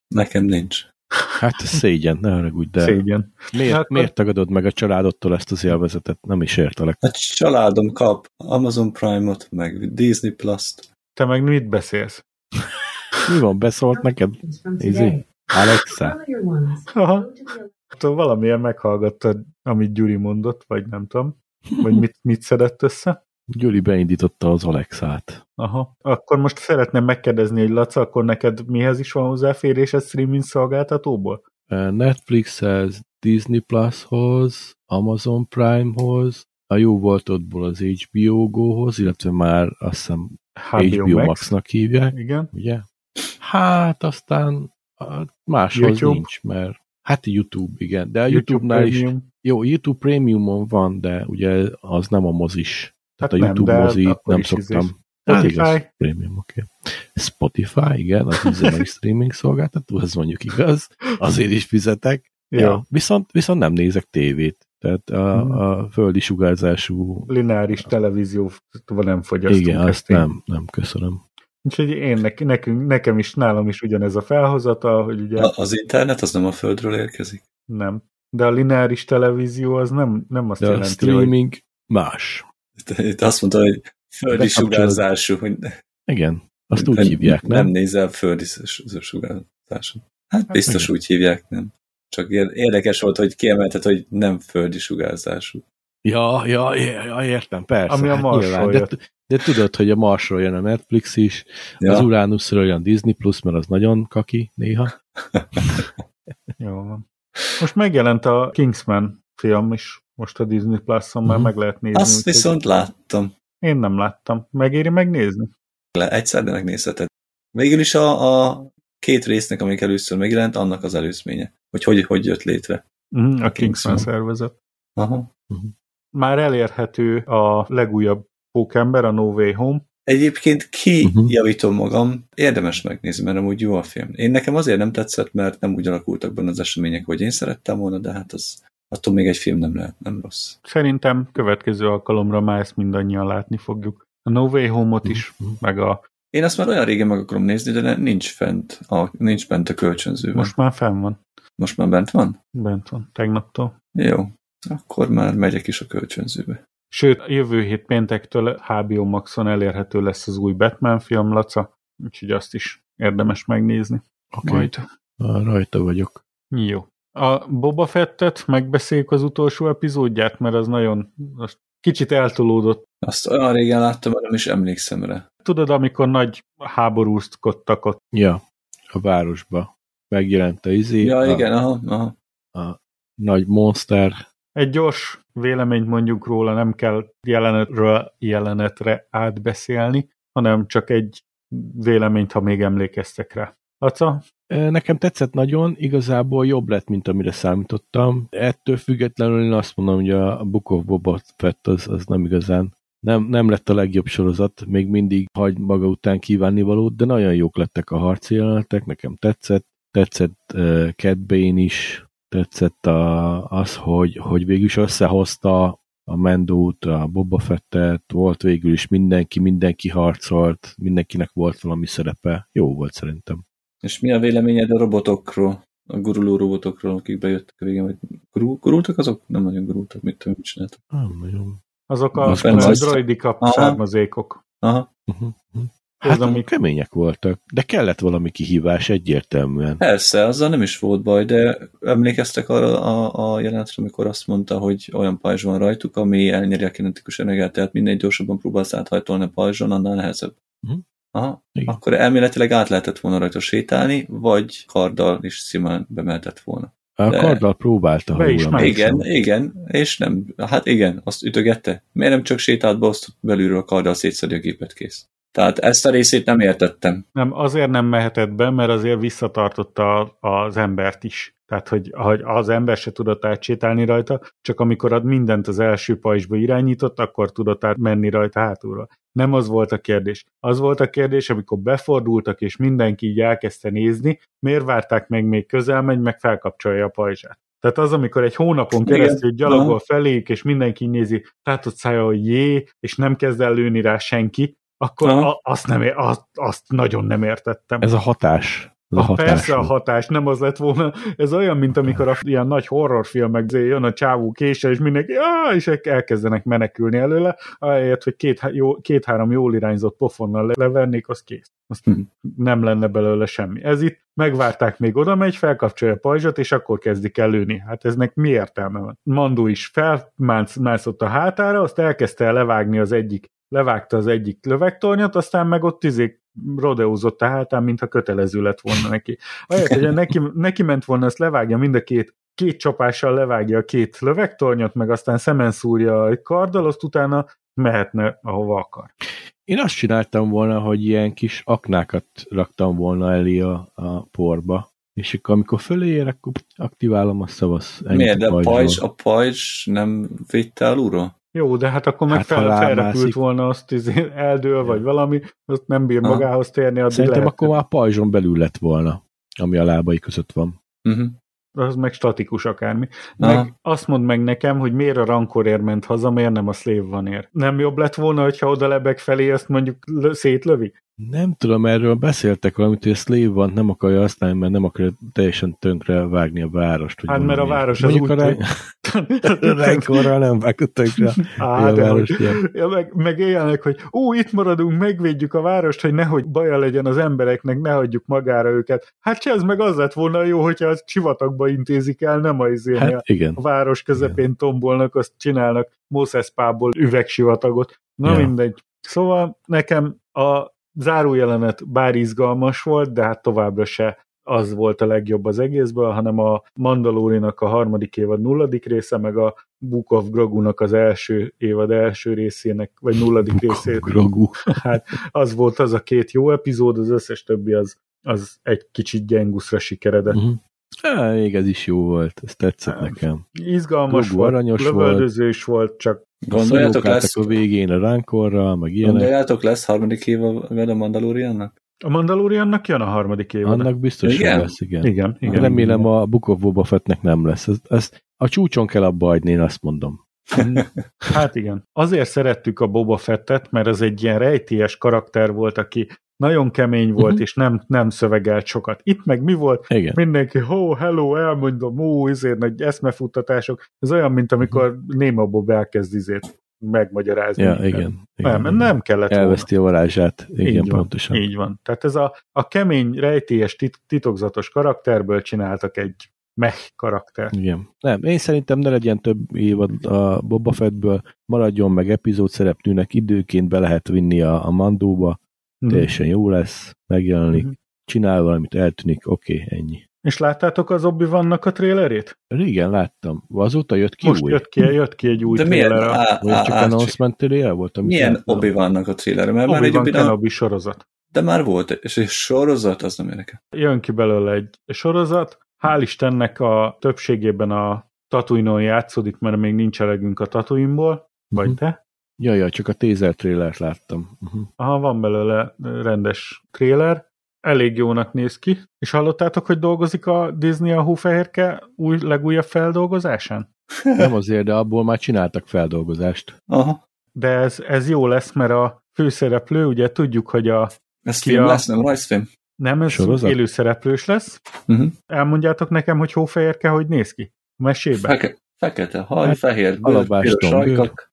S1: Nekem nincs.
S2: Hát ez szégyen, ne haragudj, de
S3: Szégyen.
S2: miért, hát, miért tagadod meg a családodtól ezt az élvezetet? Nem is értelek.
S1: A családom kap Amazon Prime-ot, meg Disney Plus-t.
S3: Te meg mit beszélsz?
S2: Mi van, beszólt neked? Easy. Alexa.
S3: Aha. Valamilyen meghallgattad, amit Gyuri mondott, vagy nem tudom. Vagy mit, mit szedett össze?
S2: Gyuri beindította az Alexát.
S3: Aha. Akkor most szeretném megkérdezni, hogy Laca, akkor neked mihez is van hozzáférés a streaming szolgáltatóból?
S2: Netflixhez, Disney Plushoz, Amazon Primehoz, a jó voltodból az HBO Go-hoz, illetve már azt hiszem HBO, HBO Max. Max-nak hívják.
S3: Igen.
S2: Ugye? Hát aztán máshoz YouTube. nincs, mert hát YouTube, igen, de a YouTube-nál YouTube is, jó, YouTube Premiumon van, de ugye az nem a mozis tehát hát a YouTube nem, mozi nem szoktam.
S3: Spotify. Hát igaz,
S2: premium, oké. Okay. Spotify, igen, az üzemei streaming szolgáltató, ez mondjuk igaz, azért is fizetek. Ja. Viszont, viszont nem nézek tévét. Tehát a, hmm. a földi sugárzású...
S3: Lineáris televízió nem fogyasztunk.
S2: Igen, azt nem, nem, köszönöm.
S3: Úgyhogy én, nekünk, nekem is, nálam is ugyanez a felhozata, hogy ugye...
S1: A, az internet az nem a földről érkezik?
S3: Nem. De a lineáris televízió az nem, nem azt
S2: De
S3: jelenti,
S2: a streaming hogy... más.
S1: Itt azt mondta, hogy földi sugárzású. Hogy
S2: Igen, azt úgy hívják,
S1: nem? Nem nézel földi sugárzású. Hát, hát biztos igen. úgy hívják, nem? Csak érdekes volt, hogy kiemelted, hogy nem földi sugárzású.
S2: Ja, ja, ja, értem, persze.
S3: Ami a hát Marsról
S2: de, de tudod, hogy a Marsról jön a Netflix is, ja. az Uranusról jön Disney Plus, mert az nagyon kaki néha.
S3: Jó van. Most megjelent a Kingsman film is most a Disney Plus-on már mm. meg lehet nézni.
S1: Azt viszont láttam.
S3: Én nem láttam. Megéri megnézni?
S1: Le, egyszer, de megnézheted. Végül is a, a két résznek, amik először megjelent, annak az előzménye. Hogy hogy, hogy jött létre.
S3: Mm, a, a Kingsman szervezet.
S1: Aha.
S3: Mm. Már elérhető a legújabb pókember, a No Way Home.
S1: Egyébként ki uh-huh. javítom magam, érdemes megnézni, mert amúgy jó a film. Én nekem azért nem tetszett, mert nem úgy alakultak benne az események, hogy én szerettem volna, de hát az attól még egy film nem lehet, nem rossz.
S3: Szerintem következő alkalomra már ezt mindannyian látni fogjuk. A No Way Home-ot is,
S2: Mhm.
S3: meg a...
S1: Én azt már olyan régen meg akarom nézni, de nincs fent, a, nincs bent a kölcsönzőben.
S3: Most már fenn van.
S1: Most már bent van?
S3: Bent van, tegnaptól.
S1: Jó. Akkor már megyek is a kölcsönzőbe.
S3: Sőt, jövő hét péntektől HBO Maxon elérhető lesz az új Batman film, Laca, úgyhogy azt is érdemes megnézni.
S2: Oké,
S3: Majd.
S2: okay. rajta vagyok.
S3: Jó. A Boba Fettet megbeszéljük az utolsó epizódját, mert az nagyon az kicsit eltolódott.
S1: Azt olyan régen láttam, hogy nem is emlékszem rá.
S3: Tudod, amikor nagy háborúzkodtak ott.
S2: Ja, a városba megjelent a izé,
S1: Ja,
S2: a,
S1: igen, aha, aha.
S2: a nagy monster.
S3: Egy gyors véleményt mondjuk róla, nem kell jelenetről jelenetre átbeszélni, hanem csak egy véleményt, ha még emlékeztek rá. Laca?
S2: Nekem tetszett nagyon, igazából jobb lett, mint amire számítottam. Ettől függetlenül én azt mondom, hogy a Book of Boba Fett az, az nem igazán nem, nem lett a legjobb sorozat, még mindig hagy maga után kívánni valót, de nagyon jók lettek a harci jelenetek, nekem tetszett. Tetszett uh, Cat Bane is, tetszett a, az, hogy, hogy végül is összehozta a Mendót, a Boba Fettet, volt végül is mindenki, mindenki harcolt, mindenkinek volt valami szerepe. Jó volt szerintem.
S1: És mi a véleményed a robotokról? A guruló robotokról, akik bejöttek a végén, vagy gurul, gurultak azok? Nem nagyon gurultak, mit tudom, mit csináltak.
S2: Nem nagyon.
S3: Azok a, a droidika
S1: Aha.
S3: származékok.
S1: Aha.
S2: Uh-huh.
S3: Ez,
S2: Hát
S3: ami-
S2: amik kemények voltak, de kellett valami kihívás egyértelműen.
S1: Persze, azzal nem is volt baj, de emlékeztek arra a, a jelenetre, amikor azt mondta, hogy olyan pajzs van rajtuk, ami elnyeri a kinetikus energiát, tehát minél gyorsabban próbálsz áthajtolni a pajzson, annál nehezebb.
S2: Mhm.
S1: Aha.
S2: Igen.
S1: Akkor elméletileg át lehetett volna rajta sétálni, vagy karddal is simán bemeltett volna.
S2: A
S1: De-
S2: karddal próbálta, ha
S3: is.
S1: Igen, igen, és nem. Hát igen, azt ütögette. Miért nem csak sétált be, azt belülről a karddal szétszedi a gépet kész. Tehát ezt a részét nem értettem.
S3: Nem, azért nem mehetett be, mert azért visszatartotta az embert is. Tehát, hogy, hogy az ember se tudott átsétálni rajta, csak amikor ad mindent az első pajzsba irányított, akkor tudott át menni rajta hátulra. Nem az volt a kérdés. Az volt a kérdés, amikor befordultak, és mindenki így elkezdte nézni, miért várták meg, még közel megy, meg felkapcsolja a pajzsát. Tehát az, amikor egy hónapon keresztül gyalogol
S1: Aha.
S3: felék, és mindenki nézi, tátott szája, hogy jé, és nem kezd el lőni rá senki, akkor a, azt, nem, ér- azt, azt nagyon nem értettem.
S2: Ez a hatás. Ez a
S3: A
S2: hatás.
S3: persze a hatás, nem az lett volna. Ez olyan, mint amikor a ilyen nagy horrorfilmek jön a csávó késsel, és mindenki, ah, és elkezdenek menekülni előle, ahelyett, hogy két, jó, két-három jól irányzott pofonnal le- levernék, az kész. Azt
S1: Hm.
S3: nem lenne belőle semmi. Ez itt megvárták, még oda megy, felkapcsolja a pajzsot, és akkor kezdik el lőni. Hát eznek mi értelme van? Mandó is felmászott a hátára, azt elkezdte el levágni az egyik levágta az egyik lövegtornyot, aztán meg ott izé rodeózott a hátán, mintha kötelező lett volna neki. Ahelyett, hogy neki, neki ment volna, azt levágja mind a két, két csapással levágja a két lövegtornyot, meg aztán szemen szúrja a karddal, azt utána mehetne, ahova akar.
S2: Én azt csináltam volna, hogy ilyen kis aknákat raktam volna elé a, a porba, és akkor amikor fölé ér, akkor aktiválom a szavasz.
S1: Miért? De a pajzs, a pajzs nem vitte alulról?
S3: Jó, de hát akkor meg
S2: Hát,
S3: fel, felrepült volna, azt izé eldől, vagy valami, azt nem bír
S1: Aha.
S3: magához térni, addig
S2: Szerintem
S3: lehet,
S2: akkor már a pajzson belül lett volna, ami a lábai között van.
S1: Uh-huh.
S3: az meg statikus akármi.
S1: Aha.
S3: Meg azt mondd meg nekem, hogy miért a rankorért ment haza, miért nem a slave van ér. Nem jobb lett volna, hogyha oda lebeg felé ezt mondjuk lö- szétlövi?
S2: Nem tudom, erről beszéltek valamit, hogy a Slave van nem akarja használni, mert nem akarja teljesen tönkre vágni a várost.
S3: Hát mert a város az úgy...
S2: a Ren- Renkorral nem vágott tönkre
S3: Á,
S2: a
S3: de hogy,
S2: várost. ilyen.
S3: ja, meg, meg élnek, hogy ú, itt maradunk, megvédjük a várost, hogy nehogy baja legyen az embereknek, ne hagyjuk magára őket. Hát se ez meg az lett volna jó, hogyha azt sivatagba intézik el, nem a izénél.
S2: Hát igen.
S3: a város közepén tombolnak, azt csinálnak Moses Pából üvegsivatagot. Na
S2: ja.
S3: mindegy. Szóval nekem a zárójelenet bár izgalmas volt, de hát továbbra se az volt a legjobb az egészből, hanem a Mandalorinak a harmadik évad nulladik része, meg a Book of Grogu-nak az első évad első részének, vagy nulladik részét.
S2: Grogu.
S3: Hát az volt az a két jó epizód, az összes többi az, az egy kicsit gyenguszra sikeredett.
S2: Uh-huh. Á, még ez is jó volt, ez tetszett
S3: Hát,
S2: nekem.
S3: Izgalmas
S2: Grogu
S3: volt,
S2: aranyos
S3: lövöldözős volt, csak
S1: Gondoljátok lesz,
S2: a végén a ránkorral, meg ilyenek.
S1: gondoljátok lesz harmadik év a a Mandaloriannak?
S3: a Mandaloriannak jön a harmadik évad.
S2: Annak biztos
S1: Igen?
S2: igen? lesz, igen.
S3: Igen, igen.
S2: Remélem a Book of Boba Fettnek nem lesz. Ez, ez, a csúcson kell abba hagyni, én azt mondom.
S3: Hát igen. Azért szerettük a Boba Fettet, mert az egy ilyen rejtélyes karakter volt, aki nagyon kemény volt, uh-huh. és nem, nem szövegelt sokat. Itt meg mi volt?
S2: Igen.
S3: Mindenki, ho, hello, elmondom, ó, izért nagy eszmefuttatások. Ez olyan, mint amikor uh-huh. Néma Bob elkezd izét megmagyarázni.
S2: Ja, igen,
S3: igen. Nem, nem kellett
S2: Elveszti
S3: volna.
S2: a varázsát. Igen,
S3: így
S2: pontosan.
S3: Van, így van. Tehát ez a, a kemény, rejtélyes, tit- titokzatos karakterből csináltak egy meh karakter.
S2: Igen. Nem, én szerintem ne legyen több évad a Boba Fettből, maradjon meg epizód szereplőnek, időként be lehet vinni a, a mandóba,
S3: Mhm.
S2: teljesen jó lesz, megjelenik,
S3: Mhm.
S2: csinál valamit, eltűnik, oké, okay, ennyi.
S3: És láttátok az obi vannak a trélerét?
S2: Régen láttam. Azóta jött ki
S3: Most
S2: új?
S3: jött ki, jött ki egy új
S1: De á,
S2: Vagy
S1: á,
S2: csak
S1: á,
S2: announcement trailer volt? amit
S1: milyen
S2: láttam?
S1: obi vannak a trailer mert már egy obi
S3: Kenobi sorozat.
S1: de már volt, és egy sorozat, az nem érdekel.
S3: Jön ki belőle egy sorozat. Hál' Istennek a többségében a Tatooine-on játszódik, mert még nincs elegünk a Tatooine-ból. Vagy
S2: Mhm.
S3: te?
S2: Ja, ja, csak a teaser trailert láttam. Uh-huh.
S3: Aha, van belőle rendes trailer. Elég jónak néz ki. És hallottátok, hogy dolgozik a Disney a Hófehérke új, legújabb feldolgozásán?
S2: Nem azért, de abból már csináltak feldolgozást.
S1: Aha.
S3: De ez, ez jó lesz, mert a főszereplő, ugye tudjuk, hogy a
S1: Ez film
S3: a-
S1: lesz, nem rajzfilm?
S3: Nem ez
S2: Sorozat?
S3: élőszereplős lesz.
S1: Uh-huh.
S3: Elmondjátok nekem, hogy Hófehérke hogy néz ki? A mesében.
S1: Feke, fekete haj,
S2: Hát,
S1: fehér bőr, piros ajkak.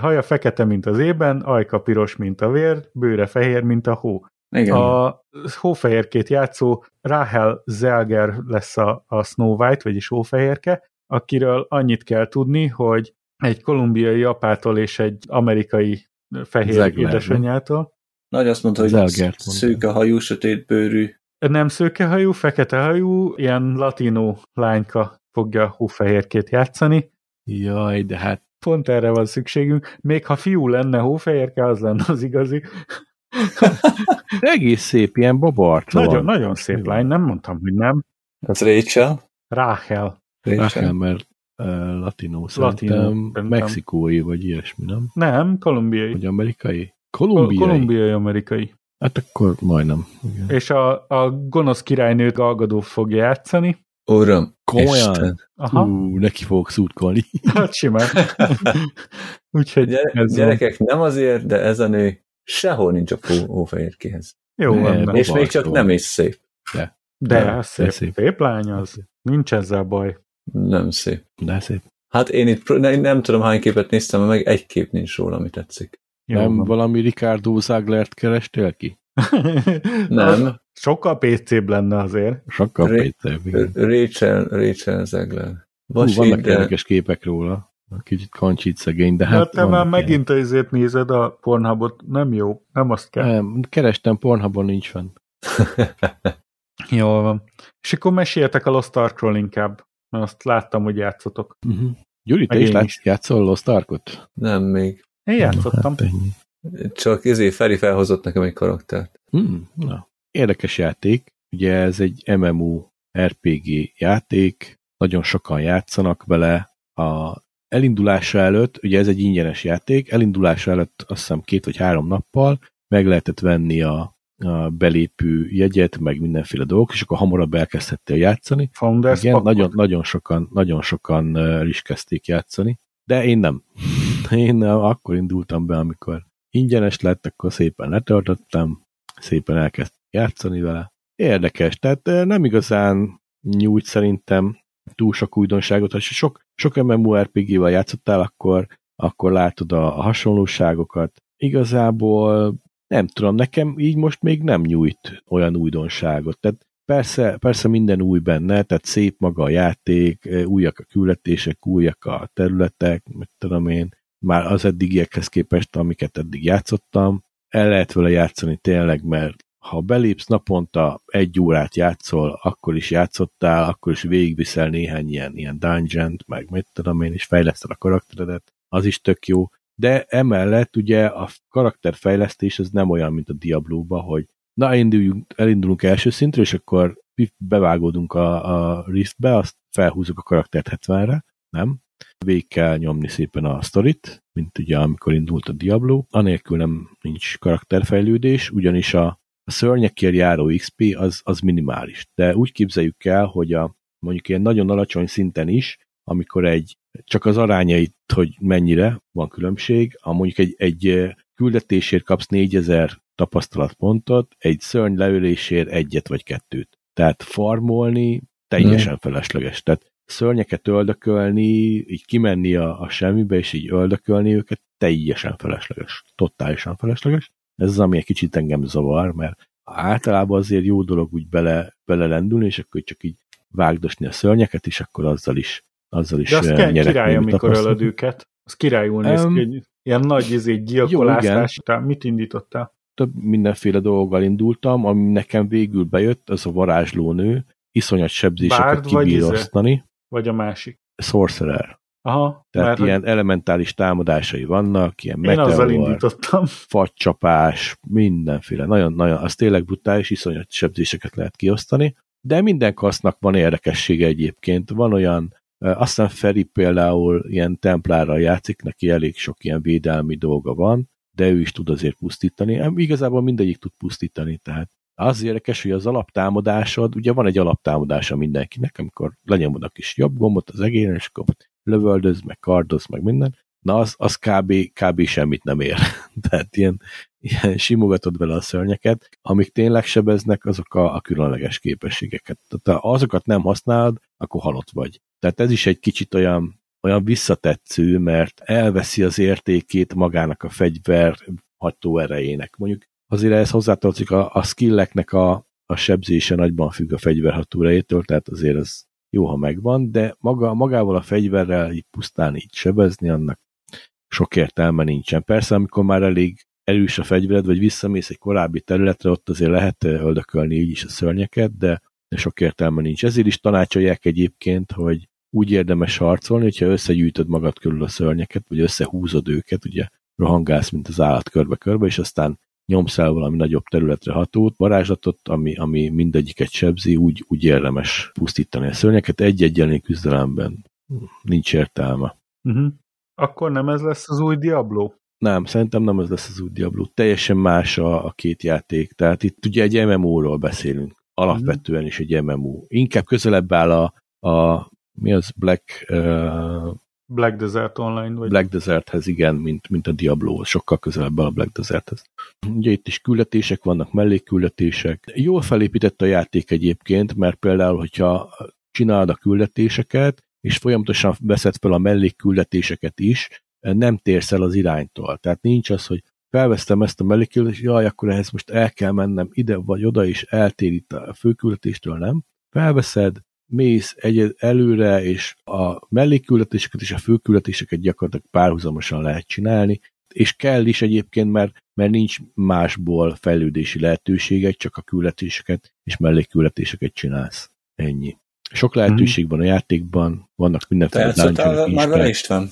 S3: Haja fekete, mint az ében, ajka piros, mint a vér, bőre fehér, mint a hó.
S1: Igen.
S3: A hófehérkét játszó Rahel Zelger lesz a, a Snow White, vagyis hófehérke, akiről annyit kell tudni, hogy egy kolumbiai apától és egy amerikai fehér
S2: Zegler,
S3: édesanyjától.
S1: Nagy azt mondta, hogy szőke hajú, sötét bőrű.
S3: Nem szőkehajú, feketehajú, ilyen latino lányka fogja hófehérkét játszani.
S2: Jaj, de hát
S3: Pont erre van szükségünk. Még ha fiú lenne hófehérke, az lenne az igazi.
S2: egész szép, ilyen babart
S3: Nagyon, nagyon szép lány, nem mondtam, hogy nem.
S1: Az Rachel.
S3: Ráhel.
S1: Rachel.
S2: Rachel, mert uh, latino, szerintem
S3: szerintem.
S2: mexikói, vagy ilyesmi, nem?
S3: Nem, kolumbiai.
S2: Vagy amerikai?
S3: Kolumbiai.
S2: Kolumbiai.
S3: amerikai.
S2: Hát akkor majdnem. Igen.
S3: És a, a gonosz királynőt Galgadó fogja játszani.
S1: Uram,
S2: Komolyan?
S3: Aha,
S2: Hú, neki fogok szútkolni.
S3: hát simán. Úgyhogy
S1: Gyere,
S3: ez van.
S1: gyerekek, nem azért, de ez a nő sehol nincs a hófehérkéhez.
S3: Jó van,
S2: Nem.
S3: de,
S1: És még csak nem is szép.
S3: de,
S2: de
S3: szép,
S2: szép.
S3: szép lány az. Nincs ezzel baj.
S1: Nem szép.
S2: De szép.
S1: Hát én itt pró- ne- nem tudom hány képet néztem, meg egy kép nincs róla, ami tetszik.
S3: Jó
S2: nem
S3: van.
S2: valami Ricardo Zaglert kerestél ki?
S1: Nem.
S3: Sokkal PC-bb lenne azért.
S2: Sokkal igen.
S1: Rachel, Rachel Zegler.
S2: Hú, vannak
S1: de
S2: érdekes képek róla. Kicsit kancsít szegény, de
S3: Hát,
S2: hát
S3: te már megint ezért nézed a Pornhubot. Nem jó, nem azt kell.
S2: Nem, kerestem, Pornhubon nincs fenn.
S3: Jól van. És akkor meséltek a Lost Arkról inkább, mert azt láttam, hogy játszotok.
S2: Uh-huh. Gyuri, te is látsz,
S3: is.
S2: játszol Lost Arkot?
S1: nem még.
S3: Én játszottam.
S2: Hát ennyi.
S1: Csak izé Feri felhozott nekem egy karaktert.
S2: Hmm, na. Érdekes játék. Ugye ez egy MMO RPG játék, nagyon sokan játszanak vele. A elindulása előtt, ugye ez egy ingyenes játék, elindulása előtt azt hiszem két vagy három nappal meg lehetett venni a, a belépő jegyet, meg mindenféle dolgok, és akkor hamarabb elkezdhettél játszani.
S3: Founders
S2: Igen,
S3: pakot.
S2: nagyon, nagyon sokan, nagyon sokan uh, is kezdték játszani, de én nem. Én akkor indultam be, amikor ingyenes lett, akkor szépen letöltöttem, szépen elkezdtem játszani vele. Érdekes, tehát nem igazán nyújt szerintem túl sok újdonságot, ha sok, sok MMORPG-vel játszottál, akkor, akkor látod a hasonlóságokat. Igazából nem tudom, nekem így most még nem nyújt olyan újdonságot. Tehát persze, persze minden új benne, tehát szép maga a játék, újak a küldetések, újak a területek, mit tudom én, már az eddigiekhez képest, amiket eddig játszottam. El lehet vele játszani tényleg, mert ha belépsz naponta egy órát játszol, akkor is játszottál, akkor is végigviszel néhány ilyen, ilyen dungeon meg mit tudom én, és fejleszted a karakteredet, az is tök jó. De emellett ugye a karakterfejlesztés az nem olyan, mint a Diablo-ba, hogy na elindulunk, elindulunk első szintről, és akkor bevágódunk a, a riftbe, azt felhúzunk a karaktert 70-re, nem? Végig kell nyomni szépen a sztorit, mint ugye amikor indult a Diablo, anélkül nem nincs karakterfejlődés, ugyanis a, a szörnyekért járó XP az, az minimális. De úgy képzeljük el, hogy a mondjuk ilyen nagyon alacsony szinten is amikor egy, csak az arányait, hogy mennyire van különbség, ha mondjuk egy, egy küldetésért kapsz 4000 tapasztalatpontot, egy szörny leülésért egyet vagy kettőt. Tehát farmolni teljesen felesleges. Tehát szörnyeket öldökölni, így kimenni a, a semmibe, és így öldökölni őket, teljesen felesleges. Totálisan felesleges. Ez az, ami egy kicsit engem zavar, mert általában azért jó dolog úgy bele, bele lendülni, és akkor csak így vágdosni a szörnyeket, és akkor azzal is azzal is
S3: De azt kell király, amikor ölöd őket. Az királyul néz um, ki, ilyen nagy izé, gyilkolászás. Jó, mit indítottál?
S2: Több mindenféle dolggal indultam, ami nekem végül bejött, az a varázslónő, iszonyat sebzéseket kibírosztani. Vagy, izé?
S3: Vagy a másik?
S2: Sorcerer.
S3: Aha,
S2: Tehát ilyen hogy... elementális támadásai vannak, ilyen meteor, Én azzal indítottam. fagycsapás, mindenféle. Nagyon-nagyon, az tényleg brutális, iszonyat sebzéseket lehet kiosztani. De minden kasznak van érdekessége egyébként. Van olyan, aztán Feri például ilyen templárral játszik, neki elég sok ilyen védelmi dolga van, de ő is tud azért pusztítani. Igazából mindegyik tud pusztítani, tehát az érdekes, hogy az alaptámadásod, ugye van egy alaptámadása mindenkinek, amikor lenyomod a kis jobb gombot az egéren, és akkor lövöldöz, meg kardoz, meg minden, na az, az kb, kb. semmit nem ér. Tehát ilyen, ilyen simogatod vele a szörnyeket, amik tényleg sebeznek, azok a, a különleges képességeket. Tehát ha azokat nem használod, akkor halott vagy. Tehát ez is egy kicsit olyan, olyan visszatetsző, mert elveszi az értékét magának a fegyver ható erejének. Mondjuk azért ehhez hozzátartozik a, a skilleknek a, a sebzése nagyban függ a fegyverható erejétől, tehát azért ez jó, ha megvan, de maga, magával a fegyverrel így pusztán így sebezni, annak sok értelme nincsen. Persze, amikor már elég erős a fegyvered, vagy visszamész egy korábbi területre, ott azért lehet öldökölni így is a szörnyeket, de, de sok értelme nincs. Ezért is tanácsolják egyébként, hogy úgy érdemes harcolni, hogyha összegyűjtöd magad körül a szörnyeket, vagy összehúzod őket, ugye rohangálsz, mint az állat körbe-körbe, és aztán nyomsz el valami nagyobb területre hatót, varázslatot, ami, ami mindegyiket sebzi, úgy, úgy érdemes pusztítani a szörnyeket. Egy-egy küzdelemben nincs értelme.
S3: Uh-huh. Akkor nem ez lesz az új Diablo?
S2: Nem, szerintem nem ez lesz az új Diablo. Teljesen más a, a két játék. Tehát itt ugye egy MMO-ról beszélünk. Alapvetően uh-huh. is egy MMO. Inkább közelebb áll a, a mi az Black uh,
S3: Black Desert Online? Vagy?
S2: Black Deserthez, igen, mint, mint a Diablo, sokkal közelebb a Black Deserthez. Ugye itt is küldetések vannak, mellékküldetések. Jól felépített a játék egyébként, mert például, hogyha csinálod a küldetéseket, és folyamatosan veszed fel a mellékküldetéseket is, nem térsz el az iránytól. Tehát nincs az, hogy felvesztem ezt a mellékküldetést, jaj, akkor ehhez most el kell mennem ide vagy oda, és eltérít a főküldetéstől, nem? Felveszed, mész egy előre, és a mellékküldetéseket és a főküldetéseket gyakorlatilag párhuzamosan lehet csinálni, és kell is egyébként, mert, mert nincs másból fejlődési lehetőségek, csak a küldetéseket és mellékküldetéseket csinálsz. Ennyi. Sok lehetőség van a játékban, vannak mindenféle
S1: Te már vele István?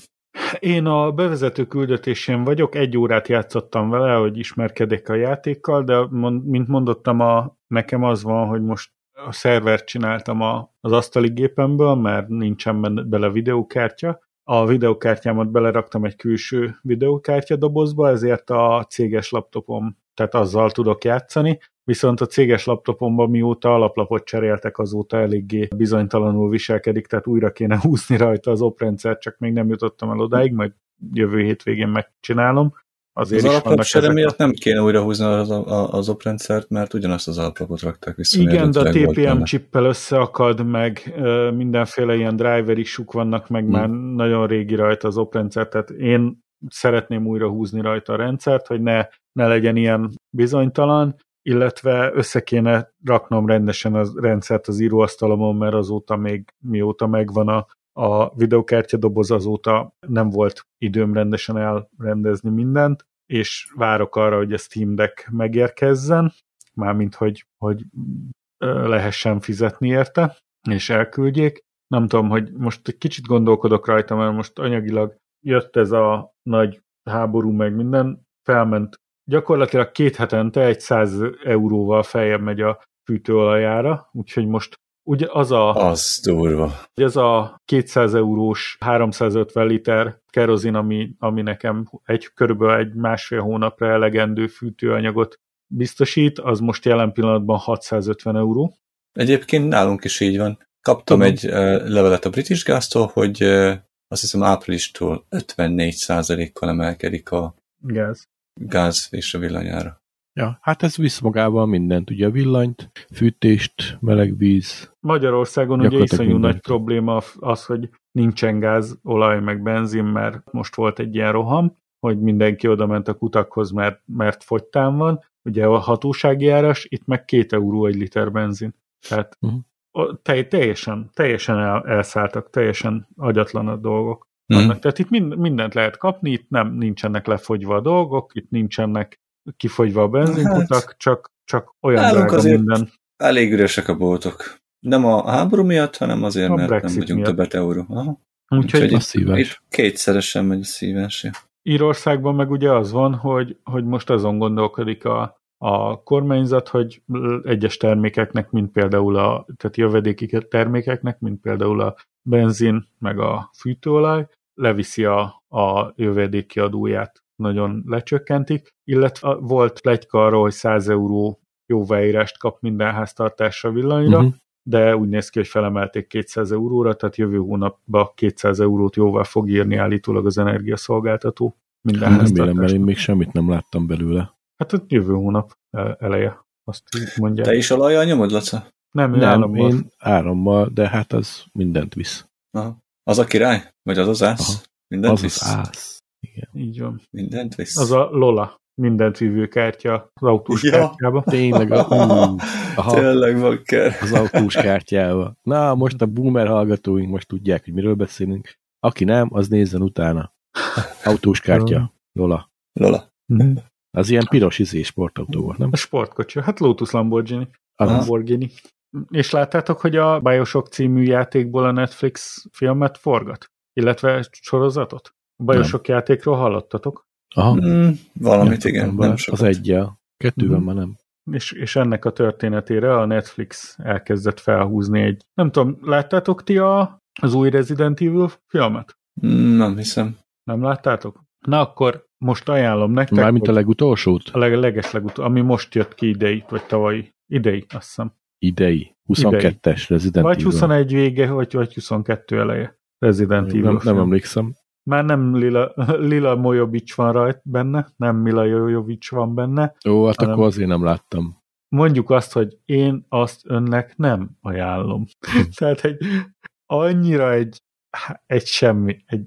S3: Én a bevezető küldetésén vagyok, egy órát játszottam vele, hogy ismerkedek a játékkal, de mint mondottam, a, nekem az van, hogy most a szervert csináltam a, az asztali gépemből, mert nincsen bele videókártya. A videókártyámat beleraktam egy külső videókártya dobozba, ezért a céges laptopom, tehát azzal tudok játszani, viszont a céges laptopomban mióta alaplapot cseréltek, azóta eléggé bizonytalanul viselkedik, tehát újra kéne húzni rajta az oprendszert, csak még nem jutottam el odáig, majd jövő hétvégén megcsinálom.
S1: Azért az alaplap sere miatt nem kéne újra húzni az, az oprendszert, mert ugyanazt az alaplapot rakták vissza.
S3: Igen, de a TPM csippel összeakad, meg mindenféle ilyen driver isuk vannak, meg hmm. már nagyon régi rajta az oprendszer, tehát én szeretném újra húzni rajta a rendszert, hogy ne, ne legyen ilyen bizonytalan, illetve össze kéne raknom rendesen a rendszert az íróasztalomon, mert azóta még mióta megvan a, a videokártya doboz, azóta nem volt időm rendesen elrendezni mindent, és várok arra, hogy a Steam Deck megérkezzen, mármint, hogy, hogy lehessen fizetni érte, és elküldjék. Nem tudom, hogy most egy kicsit gondolkodok rajta, mert most anyagilag jött ez a nagy háború meg minden, felment gyakorlatilag két hetente egy 100 euróval feljebb megy a fűtőolajára, úgyhogy most ugye az a...
S1: Az durva.
S3: Ez a 200 eurós 350 liter kerozin, ami, ami nekem egy körülbelül egy másfél hónapra elegendő fűtőanyagot biztosít, az most jelen pillanatban 650 euró.
S1: Egyébként nálunk is így van. Kaptam
S2: Tudom.
S1: egy uh, levelet a British Gas-tól, hogy uh, azt hiszem áprilistól 54%-kal emelkedik a
S3: Gáz.
S1: gáz és a villanyára.
S2: Ja, hát ez visz magával mindent, ugye villanyt, fűtést, meleg víz.
S3: Magyarországon ugye iszonyú
S2: mindent.
S3: nagy probléma az, hogy nincsen gáz, olaj, meg benzin, mert most volt egy ilyen roham, hogy mindenki oda ment a kutakhoz, mert, mert fogytán van. Ugye a hatósági áras, itt meg két euró egy liter benzin. Tehát
S2: Mhm.
S3: uh-huh. te, teljesen, teljesen el, elszálltak, teljesen agyatlan a dolgok.
S1: Mhm.
S3: Vannak. Tehát itt mind, mindent lehet kapni, itt nem nincsenek lefogyva a dolgok, itt nincsenek kifogyva a benzinkutak,
S1: Hát,
S3: csak, csak olyan
S1: nálunk
S3: drága
S1: azért
S3: minden.
S1: Elég üresek a boltok. Nem a háború miatt, hanem azért,
S3: A
S1: mert nem
S3: Brexit
S1: vagyunk
S3: miatt.
S1: többet euró. Aha.
S3: Úgyhogy
S1: Úgyhogy
S2: A
S1: itt kétszeresen megy a szívás. ja.
S3: Írországban meg ugye az van, hogy, hogy most azon gondolkodik a, a kormányzat, hogy egyes termékeknek, mint például a tehát jövedéki termékeknek, mint például a benzin, meg a fűtőolaj, leviszi a, a jövedéki adóját, nagyon lecsökkentik, illetve volt plegyka arról, hogy 100 euró jóváírást kap minden háztartásra villanyra,
S2: Uh-huh.
S3: de úgy néz ki, hogy felemelték 200 euróra, tehát jövő hónapban 200 eurót jóvá fog írni állítólag az energiaszolgáltató minden
S2: Nem vélem, mert
S3: háztartásnak.
S2: én még semmit nem láttam belőle.
S3: Hát ott jövő hónap el- eleje, azt mondják.
S1: Te is olajjal nyomod, Laca?
S3: nem, ő
S2: Nem,
S3: államban.
S2: én árammal, de hát az mindent visz.
S1: Aha. Az a király? Vagy az az ász?
S2: Aha.
S1: Mindent
S2: Az
S1: visz?
S2: az ász. Igen.
S3: Így van.
S1: Mindent visz?
S3: Az a Lola, mindent vívő kártya az autós
S1: Ja.
S3: kártyába.
S2: Tényleg, a, ú, aha,
S1: Tényleg, bakker.
S2: az autós kártyával. Na, most a boomer hallgatóink most tudják, hogy miről beszélünk. Aki nem, az nézzen utána. Autós kártya. Lola.
S1: Lola.
S2: Az ilyen piros izé sportautó volt, nem?
S3: A sportkocsi, hát Lotus Lamborghini.
S2: Az,
S3: Lamborghini. És láttátok, hogy a Bioshock című játékból a Netflix filmet forgat? Illetve sorozatot? A Bioshock játékról hallottatok?
S2: aha.
S1: Mm, valamit,
S2: Nem
S1: igen. Nem sokat.
S2: Az egyel. Kettővel
S3: Mhm.
S2: már nem.
S3: És, és ennek a történetére a Netflix elkezdett felhúzni egy... Nem tudom, láttátok ti a, az új Resident Evil filmet?
S1: Mm, nem hiszem.
S3: Nem láttátok? Na akkor most ajánlom nektek,
S2: Mármint a legutolsót?
S3: a leg, legeslegutó, ami most jött ki idei, vagy tavalyi. Idei, azt hiszem.
S2: Idei. 22-es Resident
S3: Vagy
S2: Evil.
S3: 21 vége, vagy, vagy 22 eleje. Resident Evil
S2: nem, nem emlékszem.
S3: Már nem Lila, Lila Mojovic van rajt benne, nem Mila Jojovic van benne.
S2: Ó, hát
S3: Hanem-
S2: akkor azért nem láttam.
S3: Mondjuk azt, hogy én azt önnek nem ajánlom. Tehát egy annyira egy, egy semmi, egy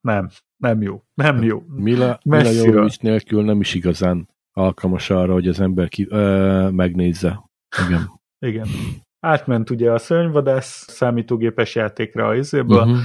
S3: nem, nem jó, nem jó.
S2: Mila, Mila. Jovovich nélkül nem is igazán alkalmas arra, hogy az ember ki, ö, megnézze. Igen.
S3: Igen. Átment ugye a szörnyvadász számítógépes játékra a izéből.
S2: Uh-huh.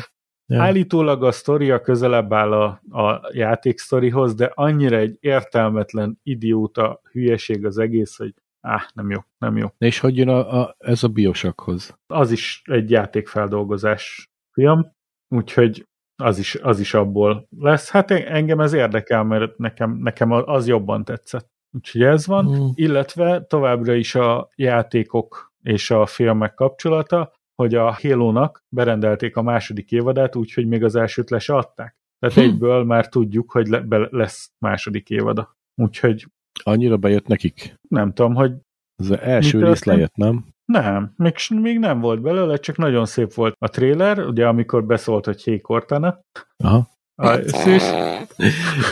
S2: Ja.
S3: Állítólag a sztoria közelebb áll a, a játék sztorihoz, de annyira egy értelmetlen, idióta hülyeség az egész, hogy áh, nem jó, nem jó.
S2: És hogy jön a, a, ez a biosakhoz?
S3: Az is egy játékfeldolgozás film, úgyhogy az is, az is abból lesz. Hát en- engem ez érdekel, mert nekem, nekem az jobban tetszett. Úgyhogy ez van,
S2: Mm.
S3: illetve továbbra is a játékok és a filmek kapcsolata, hogy a Halo-nak berendelték a második évadát, úgyhogy még az elsőt le se adták. Tehát
S2: Hm.
S3: egyből már tudjuk, hogy le, be, lesz második évada. Úgyhogy
S2: Annyira bejött nekik.
S3: nem tudom, hogy
S2: Az első rész lejött, nem?
S3: nem, még, még nem volt belőle, csak nagyon szép volt a trailer, ugye amikor beszólt, hogy Hey Cortana,
S2: Aha.
S3: A szűz,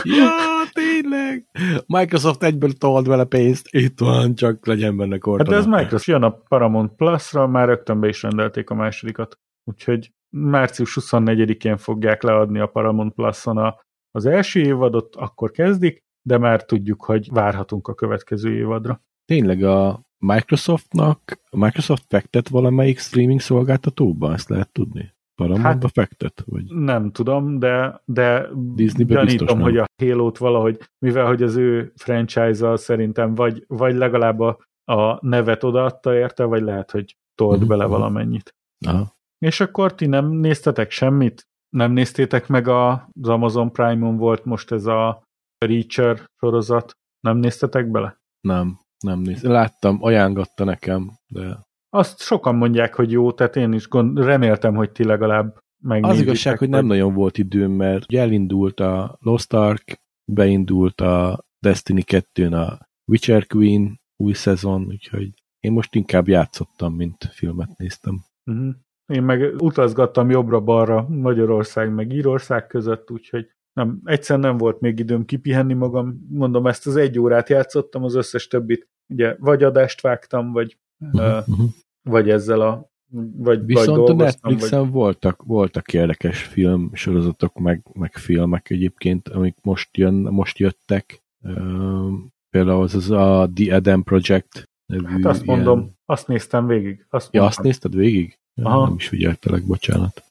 S2: ja, tényleg! Microsoft egyből tolt vele pénzt. Itt van, csak legyen benne
S3: Hát
S2: kortana.
S3: de ez Microsoft jön a Paramount Plus-ra, már rögtön be is rendelték a másodikat. Úgyhogy március 24-én fogják leadni a Paramount Plus-on a, az első évadot, akkor kezdik, de már tudjuk, hogy várhatunk a következő évadra.
S2: Tényleg a Microsoftnak, a Microsoft fektet valamelyik streaming szolgáltatóba, ezt lehet tudni? Paramountba hát, fektet? Vagy?
S3: Nem tudom, de, de
S2: Disneybe
S3: gyanítom, hogy a Halo-t valahogy, mivel hogy az ő franchise-al szerintem vagy, vagy legalább a, a nevet odaadta érte, vagy lehet, hogy tolt
S2: Mhm.
S3: bele valamennyit.
S2: Aha.
S3: És akkor ti nem néztetek semmit? Nem néztétek meg a, az Amazon Prime-on volt most ez a Reacher sorozat? Nem néztetek bele?
S2: Nem, nem néz. Láttam, ajángatta nekem, de
S3: Azt sokan mondják, hogy jó, tehát én is gond, reméltem, hogy ti legalább megnézitek.
S2: az igazság, hogy nem nagyon volt időm, mert ugye elindult a Lost Ark, beindult a Destiny 2-n a Witcher Queen új szezon, úgyhogy én most inkább játszottam, mint filmet néztem.
S3: Uh-huh. Én meg utazgattam jobbra-balra Magyarország meg Írország között, úgyhogy nem, egyszer nem volt még időm kipihenni magam, mondom, ezt az egy órát játszottam, az összes többit, ugye, vagy adást vágtam, vagy, uh, uh, vagy ezzel a vagy,
S2: Viszont
S3: vagy
S2: a Netflixen vagy... voltak, voltak érdekes film sorozatok, meg, meg filmek egyébként, amik most, jön, most jöttek. Uh, például az, az a The Adam Project
S3: nevű Hát azt ilyen... mondom, azt néztem végig.
S2: Azt ja, azt nézted végig? Ja, Nem is figyeltelek, bocsánat.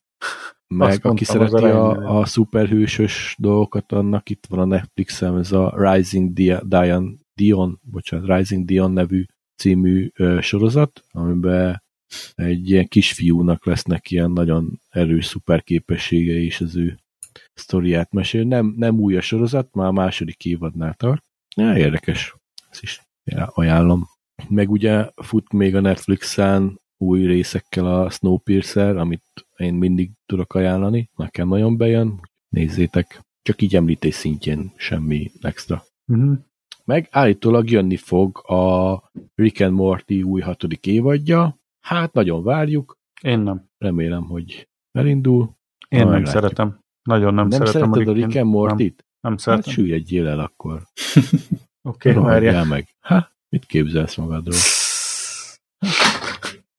S2: Meg mondtam, aki szereti a, a szuperhősös dolgokat, annak itt van a Netflixen ez a Rising Dion, Dion, bocsánat, Rising Dion nevű című sorozat, amiben egy ilyen kisfiúnak lesznek ilyen nagyon erős szuperképességei, és az ő sztoriát mesél. Nem, nem új a sorozat, már a második évadnál tart. Ja, érdekes. Ezt is ajánlom. Meg ugye fut még a Netflixen új részekkel a Snowpiercer, amit én mindig tudok ajánlani. Nekem nagyon bejön. Nézzétek. Csak így említés szintjén semmi extra. Uh-huh. Meg állítólag jönni fog a Rick and Morty új hatodik évadja, Hát nagyon várjuk.
S3: Én nem.
S2: Remélem, hogy elindul.
S3: Én nem meglátjuk. szeretem. Nagyon nem,
S2: nem
S3: szeretem.
S2: Nem a Rick and Morty-t?
S3: Nem, nem szeretem.
S2: Hát süllyedjél el akkor.
S3: Oké, okay, várjál.
S2: meg. Ha? Mit képzelsz magadról?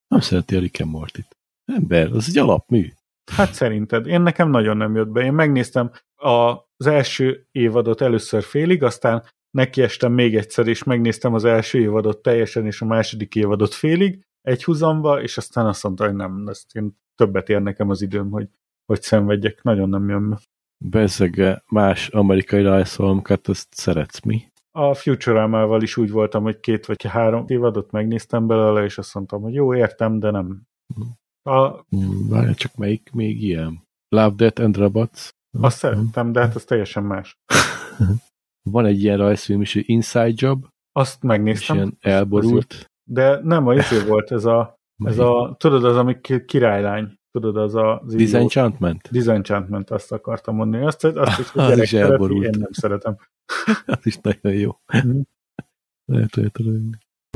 S2: Nem szereti a Rick and Morty-t. Ember, az egy alapmű.
S3: Hát szerinted. Én nekem nagyon nem jött be. Én megnéztem az első évadot először félig, aztán nekiestem még egyszer, és megnéztem az első évadot teljesen, és a második évadot félig, egy húzamba, és aztán azt mondta, hogy nem, ezt én többet ér nekem az időm, hogy, hogy szenvedjek. Nagyon nem jön.
S2: Bezege más amerikai rajzolmokat, azt szeretsz mi?
S3: A Futurama-val is úgy voltam, hogy két vagy három évadot megnéztem belőle, és azt mondtam, hogy jó, értem, de nem.
S2: A... Várj, csak melyik még ilyen? Love, Death and Robots?
S3: Azt szerettem, de hát az teljesen más.
S2: Van egy ilyen rajzfilm is, hogy Inside Job.
S3: Azt megnéztem. És
S2: ilyen elborult.
S3: De nem, a izé volt ez a, ez a, tudod, az, ami királylány, tudod, az a...
S2: Az Disenchantment?
S3: Disenchantment, azt akartam mondani. Azt, azt is, hogy gyerek szereti, én nem szeretem.
S2: az is nagyon jó. Mm. lehet, lehet, lehet.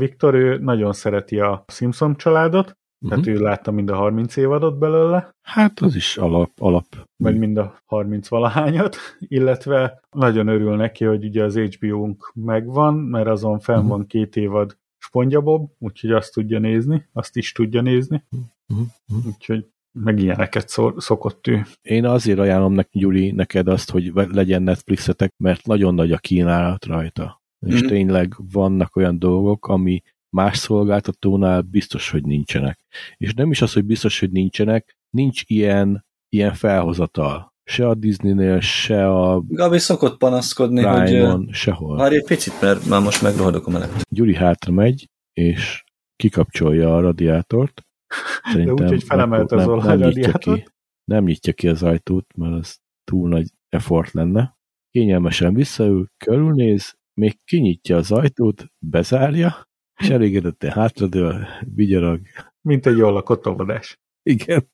S3: Viktor, ő nagyon szereti a Simpson családot, Uh-huh. Tehát ő látta mind a 30 évadot belőle.
S2: Hát az is alap. alap.
S3: Vagy mind a 30 valahányat, illetve nagyon örül neki, hogy ugye az HBO-nk megvan, mert azon fenn uh-huh. van két évad SpongeBob, úgyhogy azt tudja nézni, azt is tudja nézni. Uh-huh. Úgyhogy meg ilyeneket szokott ő.
S2: Én azért ajánlom neki, Gyuri, neked azt, hogy legyen Netflixetek, mert nagyon nagy a kínálat rajta. És uh-huh. tényleg vannak olyan dolgok, ami más szolgáltatónál biztos, hogy nincsenek. És nem is az, hogy biztos, hogy nincsenek, nincs ilyen, ilyen felhozatal. Se a Disneynél, se a...
S1: Gabi szokott panaszkodni,
S2: Prime-on, hogy... sehol.
S1: Várj egy picit, mert már most megrohadok a menet.
S2: Gyuri hátra megy, és kikapcsolja a radiátort.
S3: Szerintem De úgy, hogy felemelt az
S2: nem, nem, nyitja ki, nem nyitja ki az ajtót, mert az túl nagy effort lenne. Kényelmesen visszaül, körülnéz, még kinyitja az ajtót, bezárja, és elégedetten hátradől, vigyarag.
S3: Mint egy jól lakott óvodás.
S2: Igen.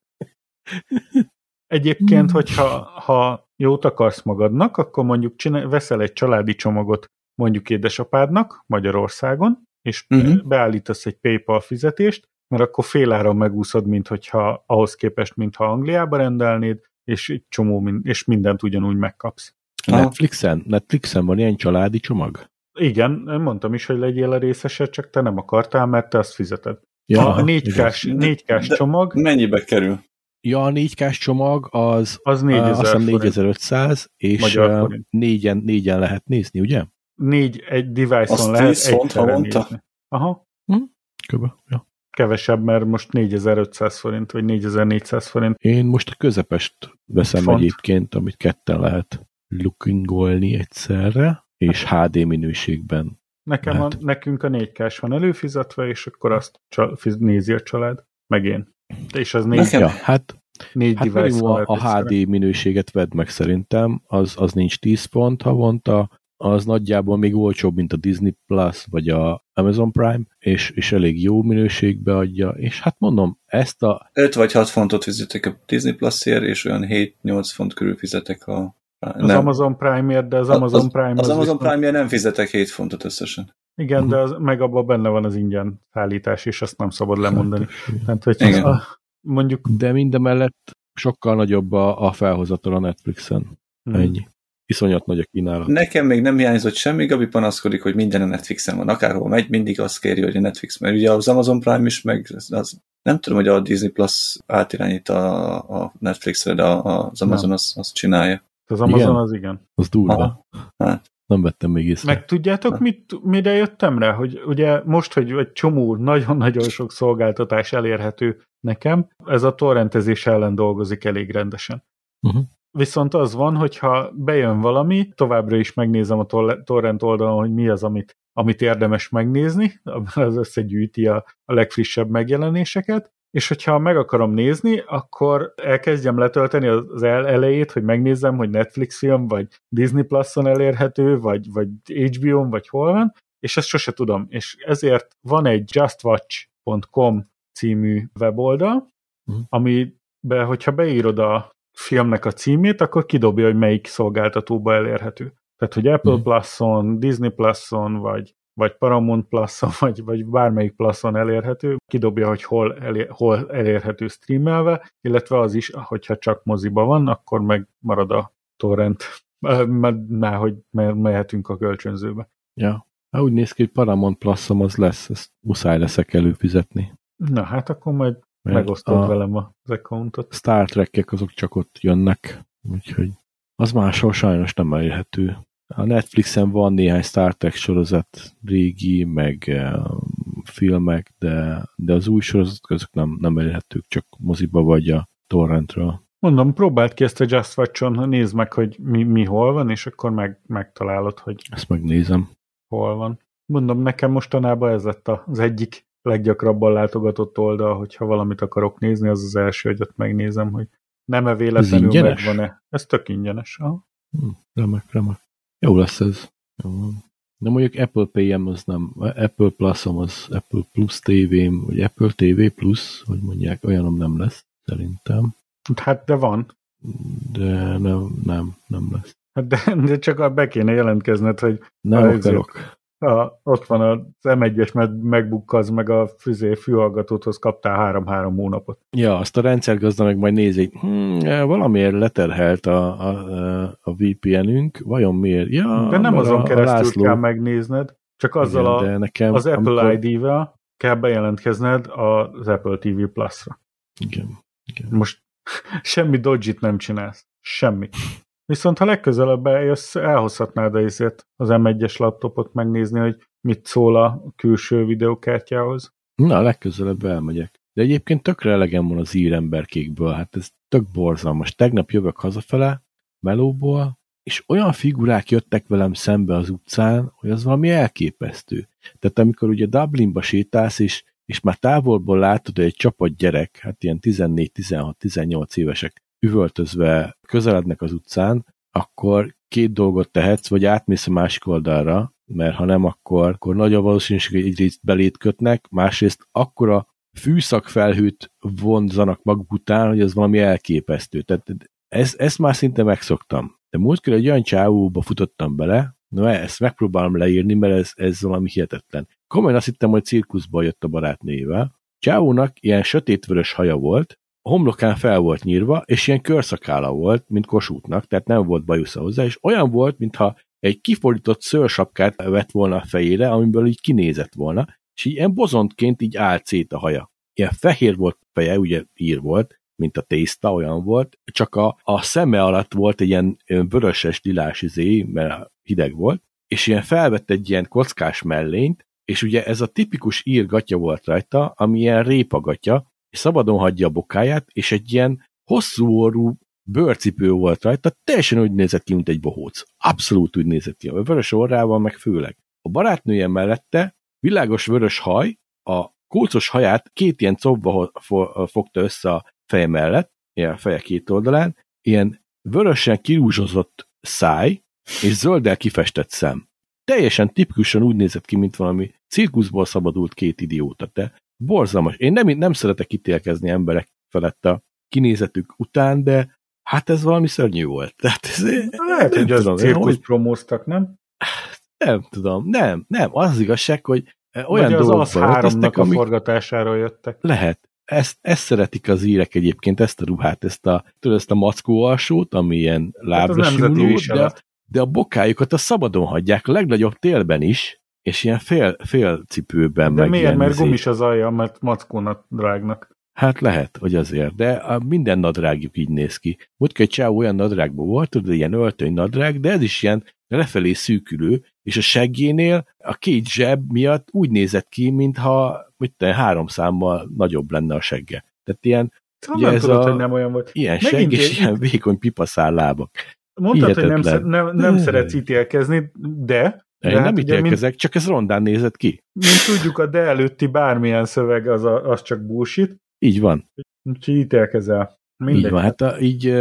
S3: Egyébként, hogyha ha jót akarsz magadnak, akkor mondjuk csinál, veszel egy családi csomagot mondjuk édesapádnak Magyarországon, és uh-huh. beállítasz egy PayPal fizetést, mert akkor féláron megúszod, mint hogyha ahhoz képest, mintha Angliába rendelnéd, és egy csomó, és mindent ugyanúgy megkapsz.
S2: Netflixen? Netflixen van ilyen családi csomag?
S3: Igen, mondtam is, hogy legyél a részese, csak te nem akartál, mert te azt fizeted. Ja, a 4K-s, 4K-s csomag...
S1: Mennyibe kerül?
S2: Ja, a 4K-s csomag az,
S3: az 4000
S2: azt hiszem 4500, és négyen, négyen lehet nézni, ugye?
S3: Négy egy device-on lehet egyszerre nézni. Aha.
S2: Hm? Köbe, ja.
S3: Kevesebb, mert most 4500 forint, vagy 4400 forint.
S2: Én most a közepest veszem Font. egyébként, amit ketten lehet lookingolni egyszerre, és HD minőségben.
S3: Nekem a, nekünk a 4 k van előfizetve, és akkor azt nézi a család, meg én. És az négy,
S2: ja, hát, négy hát a, a HD minőséget vedd meg szerintem, az, az nincs 10 pont havonta, az nagyjából még olcsóbb, mint a Disney Plus, vagy a Amazon Prime, és, és elég jó minőségbe adja, és hát mondom, ezt a...
S1: 5 vagy 6 fontot fizetek a Disney Plus-ért, és olyan 7-8 font körül fizetek a
S3: az nem. Amazon Prime-ért, de az Amazon Prime...
S1: Az, az, az Amazon Prime-ért nem fizetek 7 fontot összesen.
S3: Igen, uh-huh. de az, meg abban benne van az ingyen szállítás, és azt nem szabad lemondani. Tehát, hogy Igen. A, mondjuk...
S2: De mindemellett sokkal nagyobb a, a felhozatal a Netflixen. Hmm. Ennyi. Iszonyat nagy a kínálat.
S1: Nekem még nem hiányzott semmi, Gabi panaszkodik, hogy minden a Netflixen van. Akárhol megy, mindig azt kéri, hogy a Netflix, mert ugye az Amazon Prime is, meg az, nem tudom, hogy a Disney Plus átirányít a, a Netflixre, de az Amazon azt az csinálja.
S3: Az Amazon igen? az igen.
S2: Az durva. Hát. Nem vettem még észre.
S3: Meg tudjátok, mit, mire jöttem rá? Hogy ugye most, hogy egy csomó, nagyon-nagyon sok szolgáltatás elérhető nekem, ez a torrentezés ellen dolgozik elég rendesen. Uh-huh. Viszont az van, hogyha bejön valami, továbbra is megnézem a torrent oldalon, hogy mi az, amit, amit érdemes megnézni, az összegyűjti a, a legfrissebb megjelenéseket, és hogyha meg akarom nézni, akkor elkezdjem letölteni az elejét, hogy megnézzem, hogy Netflix film, vagy Disney Plus-on elérhető, vagy, vagy HBO-n, vagy hol van, és ezt sose tudom. És ezért van egy justwatch.com című weboldal, uh-huh. amiben, hogyha beírod a filmnek a címét, akkor kidobja, hogy melyik szolgáltatóba elérhető. Tehát, hogy Apple uh-huh. Plus-on, Disney Plus-on, vagy vagy Paramount Plus-on, vagy, vagy bármelyik Plus-on elérhető, kidobja, hogy hol, elér, hol elérhető streamelve, illetve az is, hogyha csak moziba van, akkor meg marad a torrent, már hogy mehetünk a kölcsönzőbe.
S2: Ja, ha úgy néz ki, hogy Paramount plus az lesz, ezt muszáj leszek előfizetni.
S3: Na hát akkor majd Mert megosztod a velem az accountot.
S2: Star Trek-ek azok csak ott jönnek, úgyhogy az máshol sajnos nem elérhető. A Netflixen van néhány Star Trek sorozat, régi, meg uh, filmek, de, de az új sorozatok azok nem, nem elérhetők, csak moziba vagy a torrentről.
S3: Mondom, próbáld ki ezt a Just Watch-on, nézd meg, hogy mi, mi hol van, és akkor meg, megtalálod, hogy
S2: ezt megnézem.
S3: Hol van. Mondom, nekem mostanában ez lett az egyik leggyakrabban látogatott oldal, hogyha valamit akarok nézni, az az első, hogy ott megnézem, hogy nem-e véletlenül megvan-e. Ez tök ingyenes. Ha?
S2: Hm, remek, remek. Jó lesz ez. Jó. De mondjuk Apple Pay-em az nem, Apple Plus-om az Apple Plus TV-m, vagy Apple TV Plus, hogy mondják, olyanom nem lesz, szerintem.
S3: Hát de van.
S2: De nem, nem, nem lesz.
S3: Hát de, de csak be kéne jelentkezned, hogy...
S2: Nem akarok
S3: a, ott van az M1-es MacBook, az meg a füzé fülhallgatóthoz kaptál három-három hónapot.
S2: Ja, azt a rendszergazda meg majd nézi, hm, valamiért leterhelt a, a, a VPN-ünk, vajon miért? Ja,
S3: de nem azon a, keresztül a László... kell megnézned, csak azzal Igen, a, nekem, az Apple amikor... ID-vel kell bejelentkezned az Apple TV Plus-ra.
S2: Igen. Igen.
S3: Most semmi dodgy nem csinálsz. Semmi. Viszont ha legközelebb eljössz, elhozhatnád ezért az M1-es laptopot megnézni, hogy mit szól a külső videokártyához.
S2: Na, legközelebb elmegyek. De egyébként tökre elegem van az íremberkékből, hát ez tök borzalmas. Tegnap jövök hazafele, melóból, és olyan figurák jöttek velem szembe az utcán, hogy az valami elképesztő. Tehát amikor ugye Dublinba sétálsz, és, és már távolból látod, hogy egy csapat gyerek, hát ilyen 14-16-18 évesek üvöltözve közelednek az utcán, akkor két dolgot tehetsz, vagy átmész a másik oldalra, mert ha nem, akkor, akkor nagy a valószínűség, hogy egyrészt belét kötnek, másrészt akkora fűszakfelhőt vonzanak maguk után, hogy ez valami elképesztő. Tehát ez, ezt már szinte megszoktam. De múltkor egy olyan csávóba futottam bele, na ezt megpróbálom leírni, mert ez, ez valami hihetetlen. Komolyan azt hittem, hogy cirkuszból jött a barátnével. Csávónak ilyen sötétvörös haja volt, homlokán fel volt nyírva, és ilyen körszakála volt, mint kosútnak, tehát nem volt bajusza hozzá, és olyan volt, mintha egy kifordított szőrsapkát vett volna a fejére, amiből így kinézett volna, és ilyen bozontként így állt szét a haja. Ilyen fehér volt a feje, ugye ír volt, mint a tészta, olyan volt, csak a, a szeme alatt volt egy ilyen vöröses lilás izé, mert hideg volt, és ilyen felvett egy ilyen kockás mellényt, és ugye ez a tipikus ír gatya volt rajta, ami ilyen répagatya, és szabadon hagyja a bokáját, és egy ilyen hosszú orrú bőrcipő volt rajta, teljesen úgy nézett ki, mint egy bohóc. Abszolút úgy nézett ki. A vörös orrával meg főleg. A barátnője mellette világos vörös haj, a kulcos haját két ilyen cobba fogta össze a feje mellett, a feje két oldalán, ilyen vörösen kirúzsozott száj, és zölddel kifestett szem. Teljesen tipikusan úgy nézett ki, mint valami cirkuszból szabadult két idióta. De borzalmas. Én nem, nem szeretek ítélkezni emberek felett a kinézetük után, de hát ez valami szörnyű volt. Tehát ez,
S3: Lehet, hogy az cirkusz promóztak, nem?
S2: Nem tudom, nem, nem. Az, az igazság, hogy olyan
S3: Vagy az dolgok az háromnak a forgatására jöttek.
S2: Lehet. ezt, ezt szeretik az írek egyébként, ezt a ruhát, ezt a, tudod, ezt a mackó alsót, ami ilyen lábra
S3: Hát nemzeti
S2: simuló, de, de a bokájukat a szabadon hagyják, a legnagyobb télben is, és ilyen fél, fél cipőben.
S3: De
S2: meg
S3: miért? Mert
S2: izé-
S3: gumis az alja, mert mackónak drágnak.
S2: Hát lehet, hogy azért, de a minden nadrágjuk így néz ki. Múltkor egy csávó olyan nadrágban volt, tudod, ilyen öltöny nadrág, de ez is ilyen lefelé szűkülő, és a seggénél a két zseb miatt úgy nézett ki, mintha mit te, három számmal nagyobb lenne a segge. Tehát ilyen,
S3: Szóval
S2: Ugye
S3: nem
S2: ez
S3: tudod,
S2: a-
S3: hogy nem olyan volt.
S2: ilyen
S3: Megint
S2: segg és
S3: egy-
S2: ilyen vékony pipaszál lábak.
S3: Mondtad, hogy nem,
S2: hihetetlen.
S3: szer- nem, nem
S2: Hmm.
S3: szeretsz ítélkezni, de,
S2: Én
S3: de
S2: nem
S3: hát mint,
S2: ítélkezek, csak ez rondán nézett ki.
S3: mint tudjuk, a de előtti bármilyen szöveg az, a, az csak bullshit,
S2: Így van.
S3: úgyhogy ítélkezel. Mindegy.
S2: Így van. Hát a, így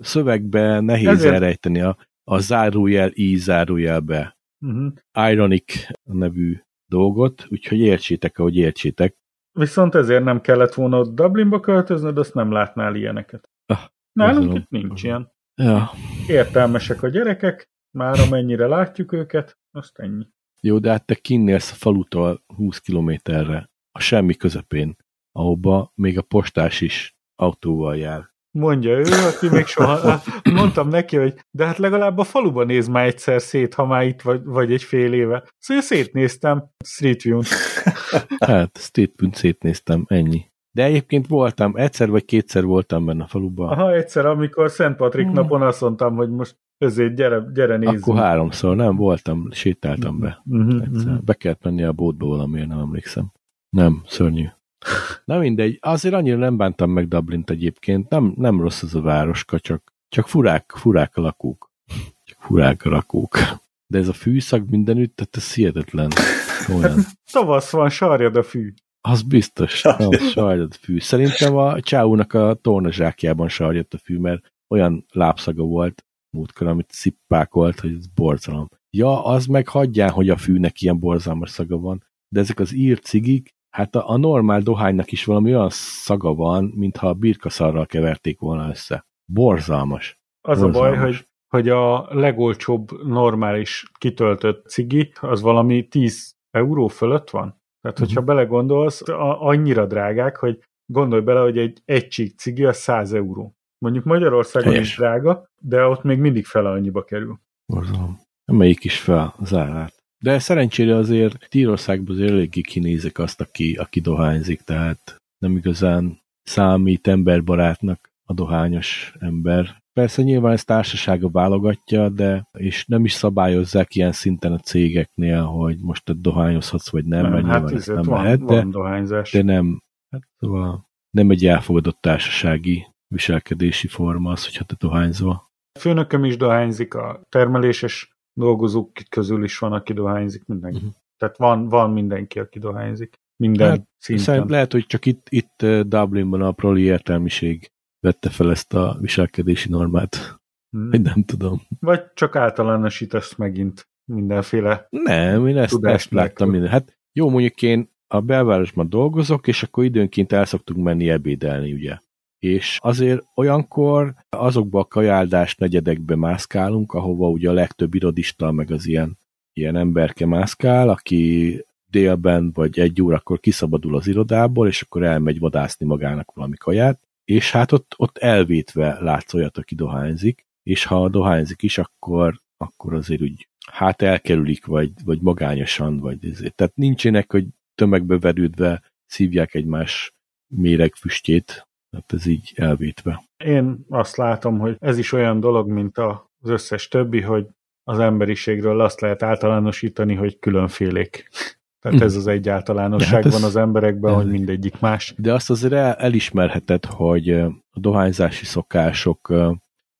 S2: szövegbe nehéz
S3: Ezért-
S2: elrejteni a, a zárójel, i zárójelbe
S3: Uh-huh.
S2: Ironic nevű dolgot, úgyhogy értsétek, ahogy értsétek.
S3: Viszont ezért nem kellett volna ott Dublinba költöznöd, azt nem látnál ilyeneket.
S2: Ah,
S3: Nálunk itt nincs ilyen.
S2: Ja,
S3: Értelmesek a gyerekek, már amennyire látjuk őket, azt ennyi.
S2: jó, de hát te kinnélsz a falutól 20 kilométerre, a semmi közepén, ahova még a postás is autóval jár.
S3: Mondja ő, aki még soha... Mondtam neki, hogy de hát legalább a faluban néz már egyszer szét, ha már itt vagy, vagy egy fél éve. Szóval szétnéztem Street View-n.
S2: Hát, State Punt szétnéztem, ennyi. De egyébként voltam, egyszer vagy kétszer voltam benne a faluban.
S3: Aha, egyszer, amikor Szent Patrik
S2: Hmm.
S3: napon azt mondtam, hogy most ezért gyere, gyere nézzünk.
S2: Akkor háromszor, nem? Voltam, sétáltam be.
S3: Uh-huh.
S2: Be kellett menni a bótba valamiért, nem emlékszem. Nem, szörnyű. Na mindegy, azért annyira nem bántam meg Dublint egyébként, nem, nem rossz az a városka, csak, csak furák, furák a lakók. Csak furák a lakók. De ez a fűszak mindenütt, tehát ez hihetetlen. Olyan.
S3: Tavasz van, sarjad a fű.
S2: Az biztos,
S1: Sarjad.
S2: nem, sarjad fű. Szerintem a csáúnak a tornazsákjában sarjadt a fű, mert olyan lábszaga volt múltkor, amit szippákolt, hogy ez borzalom. Ja, az meg hagyján, hogy a fűnek ilyen borzalmas szaga van, de ezek az ír cigik, hát a, a normál dohánynak is valami olyan szaga van, mintha a birkaszarral keverték volna össze. Borzalmas.
S3: Az a baj,
S2: Borzalmas.
S3: hogy, hogy a legolcsóbb normális kitöltött cigi, az valami 10 euró fölött van. Tehát,
S2: Mhm.
S3: hogyha belegondolsz, a, annyira drágák, hogy gondolj bele, hogy egy egység cigi az 100 euró. Mondjuk Magyarországon
S2: Helyes.
S3: is drága, de ott még mindig fele annyiba kerül.
S2: Borzalom. Emeljük is fel az árát. De szerencsére azért Tírországban azért eléggé kinézek azt, aki, aki dohányzik, tehát nem igazán számít emberbarátnak a dohányos ember. Persze nyilván ez társasága válogatja, de és nem is szabályozzák ilyen szinten a cégeknél, hogy most te dohányozhatsz, vagy nem, mert
S3: hát ezért
S2: nem
S3: van,
S2: lehet, de,
S3: van dohányzás.
S2: de nem, hát szóval nem egy elfogadott társasági viselkedési forma az, hogyha te dohányzol.
S3: A főnököm is dohányzik, a termeléses dolgozók közül is van, aki dohányzik, mindenki.
S2: Mhm.
S3: Tehát van, van mindenki, aki dohányzik. Minden
S2: Hát,
S3: szinten.
S2: Lehet, hogy csak itt, itt eh, Dublinban a proli értelmiség vette fel ezt a viselkedési normát.
S3: Hmm.
S2: Vagy nem tudom.
S3: Vagy csak általánosítasz megint mindenféle.
S2: Nem, én ezt, ezt láttam minden. Hát jó, mondjuk én a belvárosban dolgozok, és akkor időnként el szoktunk menni ebédelni, ugye. És azért olyankor azokba a kajáldás negyedekbe mászkálunk, ahova ugye a legtöbb irodista, meg az ilyen, ilyen emberke mászkál, aki délben vagy egy órakor kiszabadul az irodából, és akkor elmegy vadászni magának valami kaját, és hát ott, ott elvétve látsz olyat, aki dohányzik, és ha dohányzik is, akkor, akkor azért úgy hát elkerülik, vagy, vagy magányosan, vagy ezért. Tehát nincsenek, hogy tömegbe verődve szívják egymás méregfüstjét, tehát ez így elvétve.
S3: Én azt látom, hogy ez is olyan dolog, mint az összes többi, hogy az emberiségről azt lehet általánosítani, hogy különfélék. Tehát ez az egy általánosság
S2: De hát
S3: van az emberekben,
S2: ez-
S3: hogy mindegyik más.
S2: De azt azért el, elismerheted, hogy a dohányzási szokások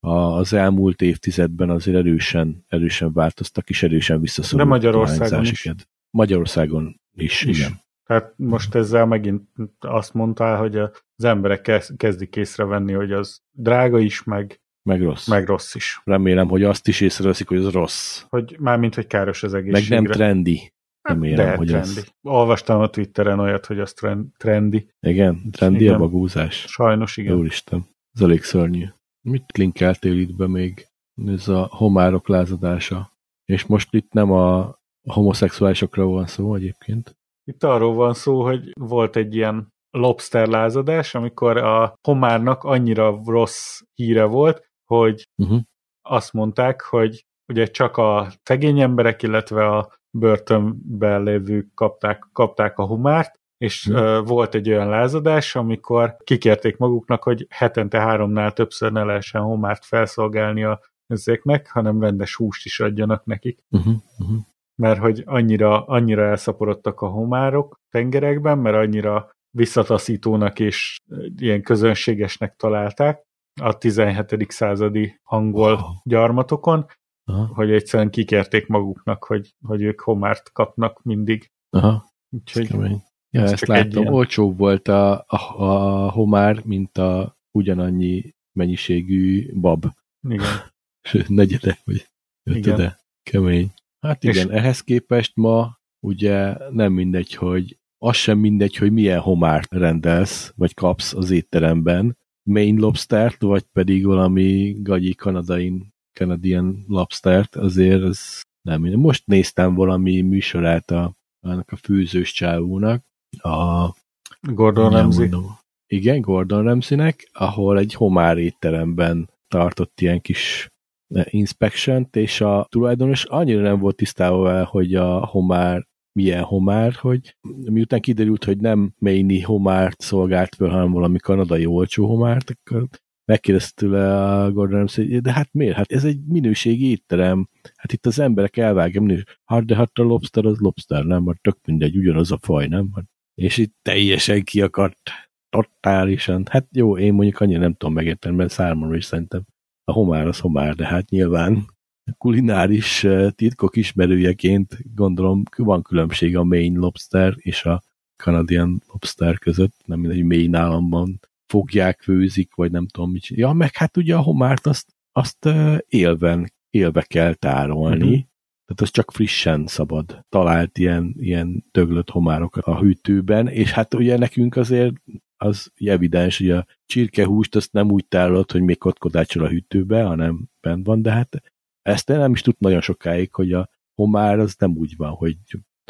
S2: az elmúlt évtizedben azért erősen, erősen változtak, és erősen visszaszorult.
S3: De Magyarországon is.
S2: Magyarországon is,
S3: Is.
S2: igen.
S3: Tehát most ezzel megint azt mondtál, hogy az emberek kez- kezdik észrevenni, hogy az drága is, meg,
S2: Meg rossz.
S3: meg rossz is.
S2: Remélem, hogy azt is észreveszik, hogy az rossz.
S3: Hogy mármint, hogy káros az
S2: Meg
S3: egészségre.
S2: nem trendi. Remélem,
S3: De
S2: hogy
S3: trendi.
S2: az...
S3: Olvastam a Twitteren olyat, hogy az trend, trendi.
S2: Igen, trendi
S3: Igen.
S2: a bagózás.
S3: Sajnos igen.
S2: Úristen, ez elég szörnyű. Mit linkeltél itt be még? Ez a homárok lázadása. És most itt nem a homoszexuálisokra van szó egyébként.
S3: Itt arról van szó, hogy volt egy ilyen lobster lázadás, amikor a homárnak annyira rossz híre volt, hogy
S2: Uh-huh.
S3: azt mondták, hogy ugye csak a szegény emberek, illetve a börtönben lévők kapták, kapták a homárt, és
S2: Mhm.
S3: uh, volt egy olyan lázadás, amikor kikérték maguknak, hogy hetente háromnál többször ne lehessen homárt felszolgálni a ezeknek, hanem rendes húst is adjanak nekik.
S2: Uh-huh. Uh-huh.
S3: Mert hogy annyira, annyira elszaporodtak a homárok tengerekben, mert annyira visszataszítónak és ilyen közönségesnek találták a 17. századi angol
S2: Wow.
S3: gyarmatokon,
S2: Aha.
S3: hogy egyszerűen kikérték maguknak, hogy, hogy ők homárt kapnak mindig.
S2: Aha.
S3: Úgyhogy.
S2: Ja,
S3: ez
S2: ezt láttam.
S3: ilyen-
S2: Olcsóbb volt a, a, a homár, mint a ugyanannyi mennyiségű bab.
S3: igen.
S2: Sőt, negyede, vagy
S3: Igen.
S2: ötöde. Kemény. Hát
S3: És-
S2: igen, ehhez képest ma ugye nem mindegy, hogy az sem mindegy, hogy milyen homárt rendelsz, vagy kapsz az étteremben, Maine lobstert, vagy pedig valami gagyi kanadain, Canadian lobstert, azért ez nem mindegy. Most néztem valami műsorát a, annak a főzős csávónak, a
S3: Gordon Ramsay.
S2: mondom. Igen, Gordon Ramsaynek, ahol egy homár étteremben tartott ilyen kis inspection és a tulajdonos annyira nem volt tisztában vele, hogy a homár milyen homár, hogy miután kiderült, hogy nem Maine homárt szolgált föl, hanem valami kanadai olcsó homárt, akkor megkérdezte tőle a Gordon Ramsay, hogy de hát miért? Hát ez egy minőségi étterem. Hát itt az emberek elvágják minőség. Hát de hát a lobster az lobster, nem? Hát tök mindegy, ugyanaz a faj, nem? Hát és itt teljesen ki akart totálisan. Hát jó, én mondjuk annyira nem tudom megérteni, mert szármamra is szerintem a homár az homár, de hát nyilván kulináris eh, titkok ismerőjeként gondolom van különbség a Maine lobster és a Canadian lobster között, nem mindegy, Maine államban fogják, főzik, vagy nem tudom mit. Ja, meg hát ugye a homárt azt, azt eh, élven, élve kell tárolni,
S3: Mhm.
S2: tehát az csak frissen szabad. Talált ilyen, ilyen döglött homárokat a hűtőben, és hát ugye nekünk azért az evidens, hogy a csirkehúst azt nem úgy tárolod, hogy még kotkodácsol a hűtőbe, hanem bent van, de hát ezt én nem is tud nagyon sokáig, hogy a homár az nem úgy van, hogy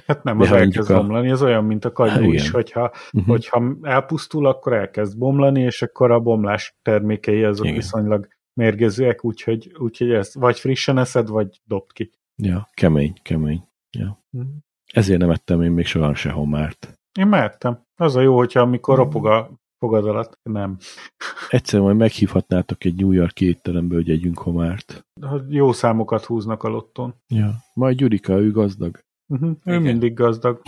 S3: Hát nem, az elkezd
S2: a-
S3: bomlani, ez olyan, mint a
S2: Hát
S3: kagyló is,
S2: igen.
S3: hogyha,
S2: uh-huh.
S3: hogyha elpusztul, akkor elkezd bomlani, és akkor a bomlás termékei azok
S2: Igen.
S3: viszonylag mérgezőek, úgyhogy, úgyhogy ezt vagy frissen eszed, vagy dobd ki.
S2: ja, kemény, kemény. Ja.
S3: Mhm.
S2: Ezért nem ettem én még soha se homárt.
S3: Én mehettem. Az a jó, hogyha amikor
S2: Mhm.
S3: ropog a fogad alatt, nem.
S2: Egyszer majd meghívhatnátok egy New York étterembe, hogy együnk homárt.
S3: Jó számokat húznak a lotton.
S2: Ja. Majd Gyurika, ő gazdag.
S3: Uh-huh. Ő
S1: Igen.
S3: mindig gazdag.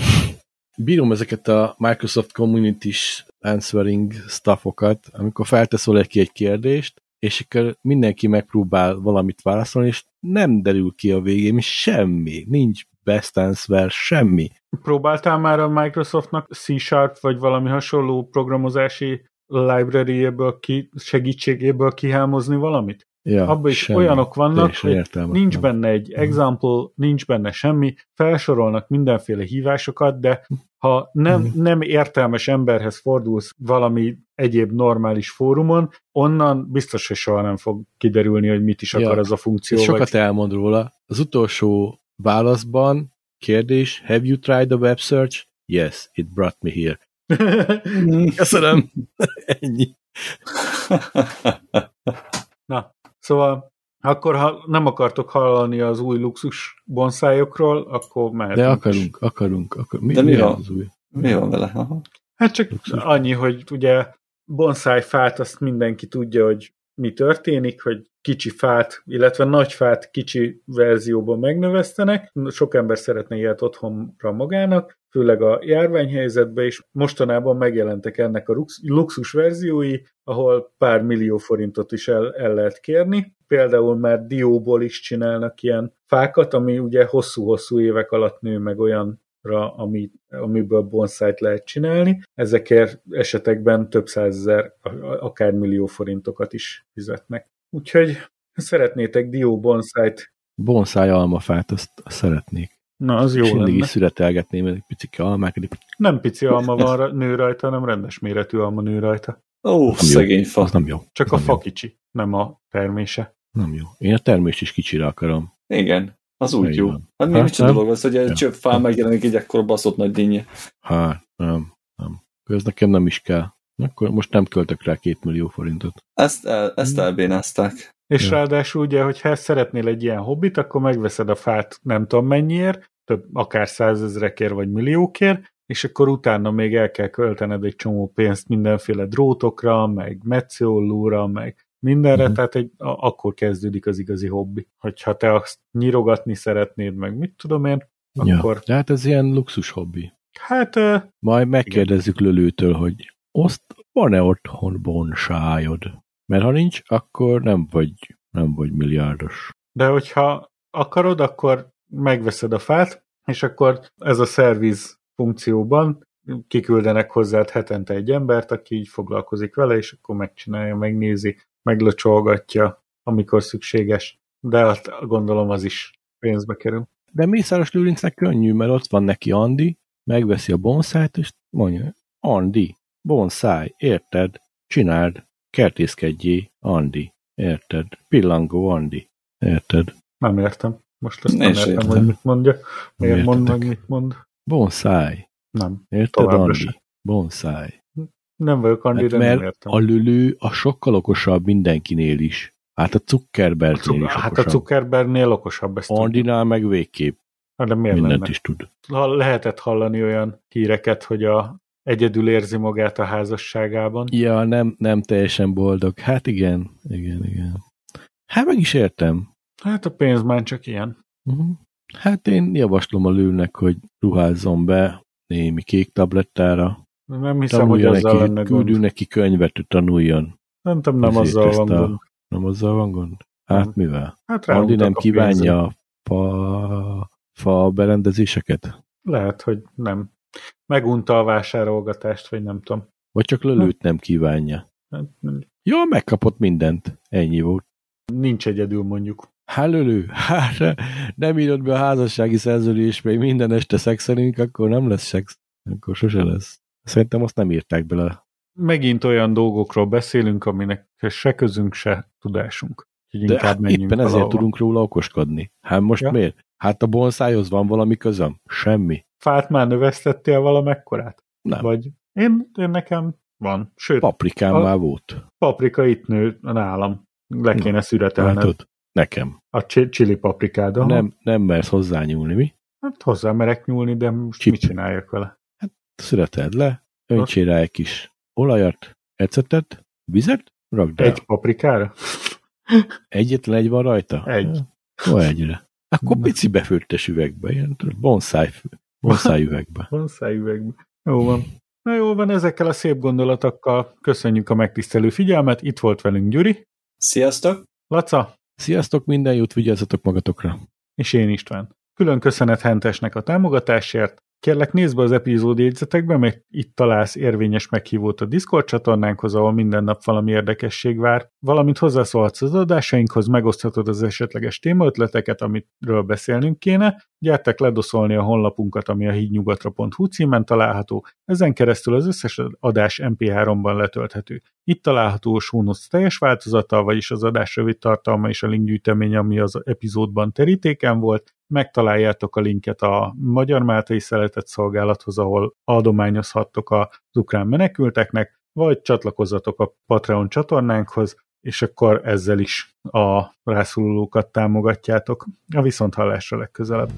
S2: bírom ezeket a Microsoft Community-s answering stuffokat, amikor feltesz valaki egy kérdést, és akkor mindenki megpróbál valamit válaszolni, és nem derül ki a végén semmi, nincs best answer, semmi.
S3: Próbáltál már a Microsoftnak C-Sharp vagy valami hasonló programozási library-ből ki, segítségéből kihámozni valamit?
S2: Ja,
S3: Abban is
S2: semmi.
S3: olyanok vannak, hogy nincs benne egy example, nincs benne semmi, felsorolnak mindenféle hívásokat, de ha nem,
S2: Mhm.
S3: nem értelmes emberhez fordulsz valami egyéb normális fórumon, onnan biztos, hogy soha nem fog kiderülni, hogy mit is
S2: Ja,
S3: akar ez a funkció.
S2: Sokat
S3: vagy...
S2: elmond róla. Az utolsó válaszban kérdés, have you tried a web search? Yes, it brought me here. Köszönöm. Ennyi.
S3: Na, szóval akkor ha nem akartok hallani az új luxus bonszájokról, akkor mehetünk.
S2: De akarunk, akarunk. akarunk. Mi,
S1: De mi
S2: mi
S1: van?
S2: az új?
S1: Mi van vele? Aha.
S3: Hát csak
S2: Luxus.
S3: annyi, hogy ugye bonsai fát azt mindenki tudja, hogy mi történik, hogy kicsi fát, illetve nagy fát kicsi verzióban megnövesztenek. Sok ember szeretne ilyet otthonra magának, főleg a járványhelyzetben is. Mostanában megjelentek ennek a lux- luxus verziói, ahol pár millió forintot is el, el lehet kérni. Például már dióból is csinálnak ilyen fákat, ami ugye hosszú-hosszú évek alatt nő meg olyan ami, amiből bonszájt lehet csinálni. Ezekért esetekben több százezer, akár millió forintokat is fizetnek. Úgyhogy szeretnétek dió bonszájt,
S2: Bonsai almafát, azt, azt szeretnék.
S3: na az jó
S2: és mindig
S3: lenne.
S2: is szüretelgetném egy picike almákat. így-
S3: Nem pici alma van ra- nő rajta, hanem rendes méretű alma nő rajta.
S1: Ó,
S2: jó.
S1: szegény fa.
S2: Az nem jó.
S3: Csak
S2: az
S3: a
S2: nem
S3: fa kicsi, nem a termése.
S2: Jó. Nem jó. Én a termést is kicsire akarom.
S1: Igen, az úgy jó.
S2: van.
S1: Hát mi
S2: Hát,
S1: micsoda
S2: nem?
S1: dolog az, hogy egy
S2: Ja.
S1: csöpp fál megjelenik egy ekkora baszott nagy dinnye.
S2: Hát, nem, nem. ez nekem nem is kell. Akkor most nem költök rá két millió forintot.
S1: Ezt, el, ezt
S3: Hmm.
S1: elbénázták.
S3: És
S2: Ja.
S3: ráadásul ugye, hogyha szeretnél egy ilyen hobbit, akkor megveszed a fát nem tudom mennyiért, több, akár százezrekért vagy milliókért, és akkor utána még el kell költened egy csomó pénzt mindenféle drótokra, meg metsziollóra, meg mindenre,
S2: Mhm.
S3: tehát egy, a, akkor kezdődik az igazi hobbi. Hogyha te azt nyirogatni szeretnéd, meg mit tudom én, akkor
S2: Ja. De hát ez ilyen luxus hobbi.
S3: hát ö,
S2: Majd megkérdezzük Lölőtől, hogy azt van-e otthon bonsájod? Mert ha nincs, akkor nem vagy, nem vagy milliárdos.
S3: De hogyha akarod, akkor megveszed a fát, és akkor ez a szerviz funkcióban kiküldenek hozzád hetente egy embert, aki így foglalkozik vele, és akkor megcsinálja, megnézi, meglocsolgatja, amikor szükséges. De azt gondolom az is pénzbe kerül.
S2: De Mészáros Lőrincnek könnyű, mert ott van neki Andi, megveszi a bonszájt, és mondja, Andi, bonszáj, érted? Csináld, kertészkedjé, Andi, érted? Pillangó Andi, érted?
S3: Nem értem. Most ezt nem
S1: sem
S3: értem,
S1: értem.
S3: hogy mit mondja. Miért
S2: Nem
S3: mond, meg
S2: értetek.
S3: mit mond.
S2: Bonszáj,
S3: Nem.
S2: érted Andi?
S3: se.
S2: Bonszáj.
S3: Nem vagyok Andi,
S2: Hát
S3: de nem
S2: mert
S3: értem.
S2: a lülő a sokkal okosabb mindenkinél is. Hát a Zuckerbergnél is
S3: hát a
S2: okosabb.
S3: Zuckerbergnél okosabb ezt.
S2: Andinál meg végképp
S3: Hát De miért
S2: mindent
S3: lenne?
S2: is tud.
S3: Ha lehetett hallani olyan híreket, hogy a egyedül érzi magát a házasságában.
S2: Ja, nem, nem teljesen boldog. Hát igen, igen, igen. Hát meg is értem.
S3: Hát a pénz már csak ilyen.
S2: Uh-huh. Hát én javaslom a lőnek, hogy ruházzon be némi kék tablettára,
S3: Nem hiszem, hogy
S2: tanuljon
S3: azzal lenne
S2: neki,
S3: gond.
S2: küldünk neki könyvet, hogy tanuljon.
S3: Nem tudom, nem
S2: Ezért
S3: azzal van
S2: a-
S3: gond.
S2: Nem azzal van gond? Hát
S3: Nem.
S2: mivel?
S3: Hát
S2: Andi nem
S3: a
S2: kívánja a fa, fa berendezéseket?
S3: Lehet, hogy nem. Megunta a vásárolgatást, vagy nem tudom.
S2: Vagy csak lölőt nem kívánja?
S3: Hát nem-
S2: Jó, megkapott mindent. Ennyi volt.
S3: Nincs egyedül mondjuk.
S2: Hát lölő, hát nem írod be a házassági szerződésbe, hogy minden este szexelünk, akkor nem lesz szex. Akkor sose lesz. Szerintem azt nem írták bele.
S3: Megint olyan dolgokról beszélünk, aminek se közünk, se tudásunk. Úgyhogy
S2: De
S3: inkább
S2: hát éppen ezért
S3: valahova.
S2: tudunk róla okoskodni. Hát most
S3: Ja.
S2: miért? Hát a bonszájhoz van valami közöm? Semmi.
S3: Fát már növesztettél valamekkorát?
S2: Nem.
S3: Vagy én, én nekem van. Sőt,
S2: Paprikám már volt.
S3: paprika itt nő nálam. Le kéne szüretelned
S2: Látod? Nekem.
S3: a csi- chili paprikád.
S2: Nem, nem mersz hozzányúlni, mi?
S3: Hát hozzá merek nyúlni, de most
S2: Chip.
S3: mit csináljak vele?
S2: Szüreted le, öntsél rá egy kis olajat, ecetet, vizet, rakd rá.
S3: Egy paprikára?
S2: Egyetlen egy van rajta?
S3: Egy.
S2: Ó, egyre. Akkor pici befőttes üvegbe, ilyen bonsai, bonsai üvegbe.
S3: Van szájüvegben. Jó van. Na jó van, ezekkel a szép gondolatokkal köszönjük a megtisztelő figyelmet. Itt volt velünk Gyuri,
S1: Sziasztok!
S3: Laca
S2: Sziasztok, minden jót, vigyázzatok magatokra.
S3: és én István. Külön köszönet Hentesnek a támogatásért. Kérlek nézd be az epizód jegyzetekbe, mert itt találsz érvényes meghívót a Discord csatornánkhoz, ahol minden nap valami érdekesség vár, valamint hozzászólhatsz az adásainkhoz, megoszthatod az esetleges témaötleteket, amitről beszélnünk kéne, gyertek ledoszolni a honlapunkat, ami a hídnyugatra.hu címen található, ezen keresztül az összes adás MP3-ban letölthető. Itt található a notes teljes változata, vagyis az adás rövid tartalma és a linkgyűjtemény, ami az epizódban terítéken volt. Megtaláljátok a linket a Magyar Máltai Szeretett Szolgálathoz, ahol adományozhattok az ukrán menekülteknek, vagy csatlakozzatok a Patreon csatornánkhoz, és akkor ezzel is a rászorulókat támogatjátok. A viszonthallásra legközelebb.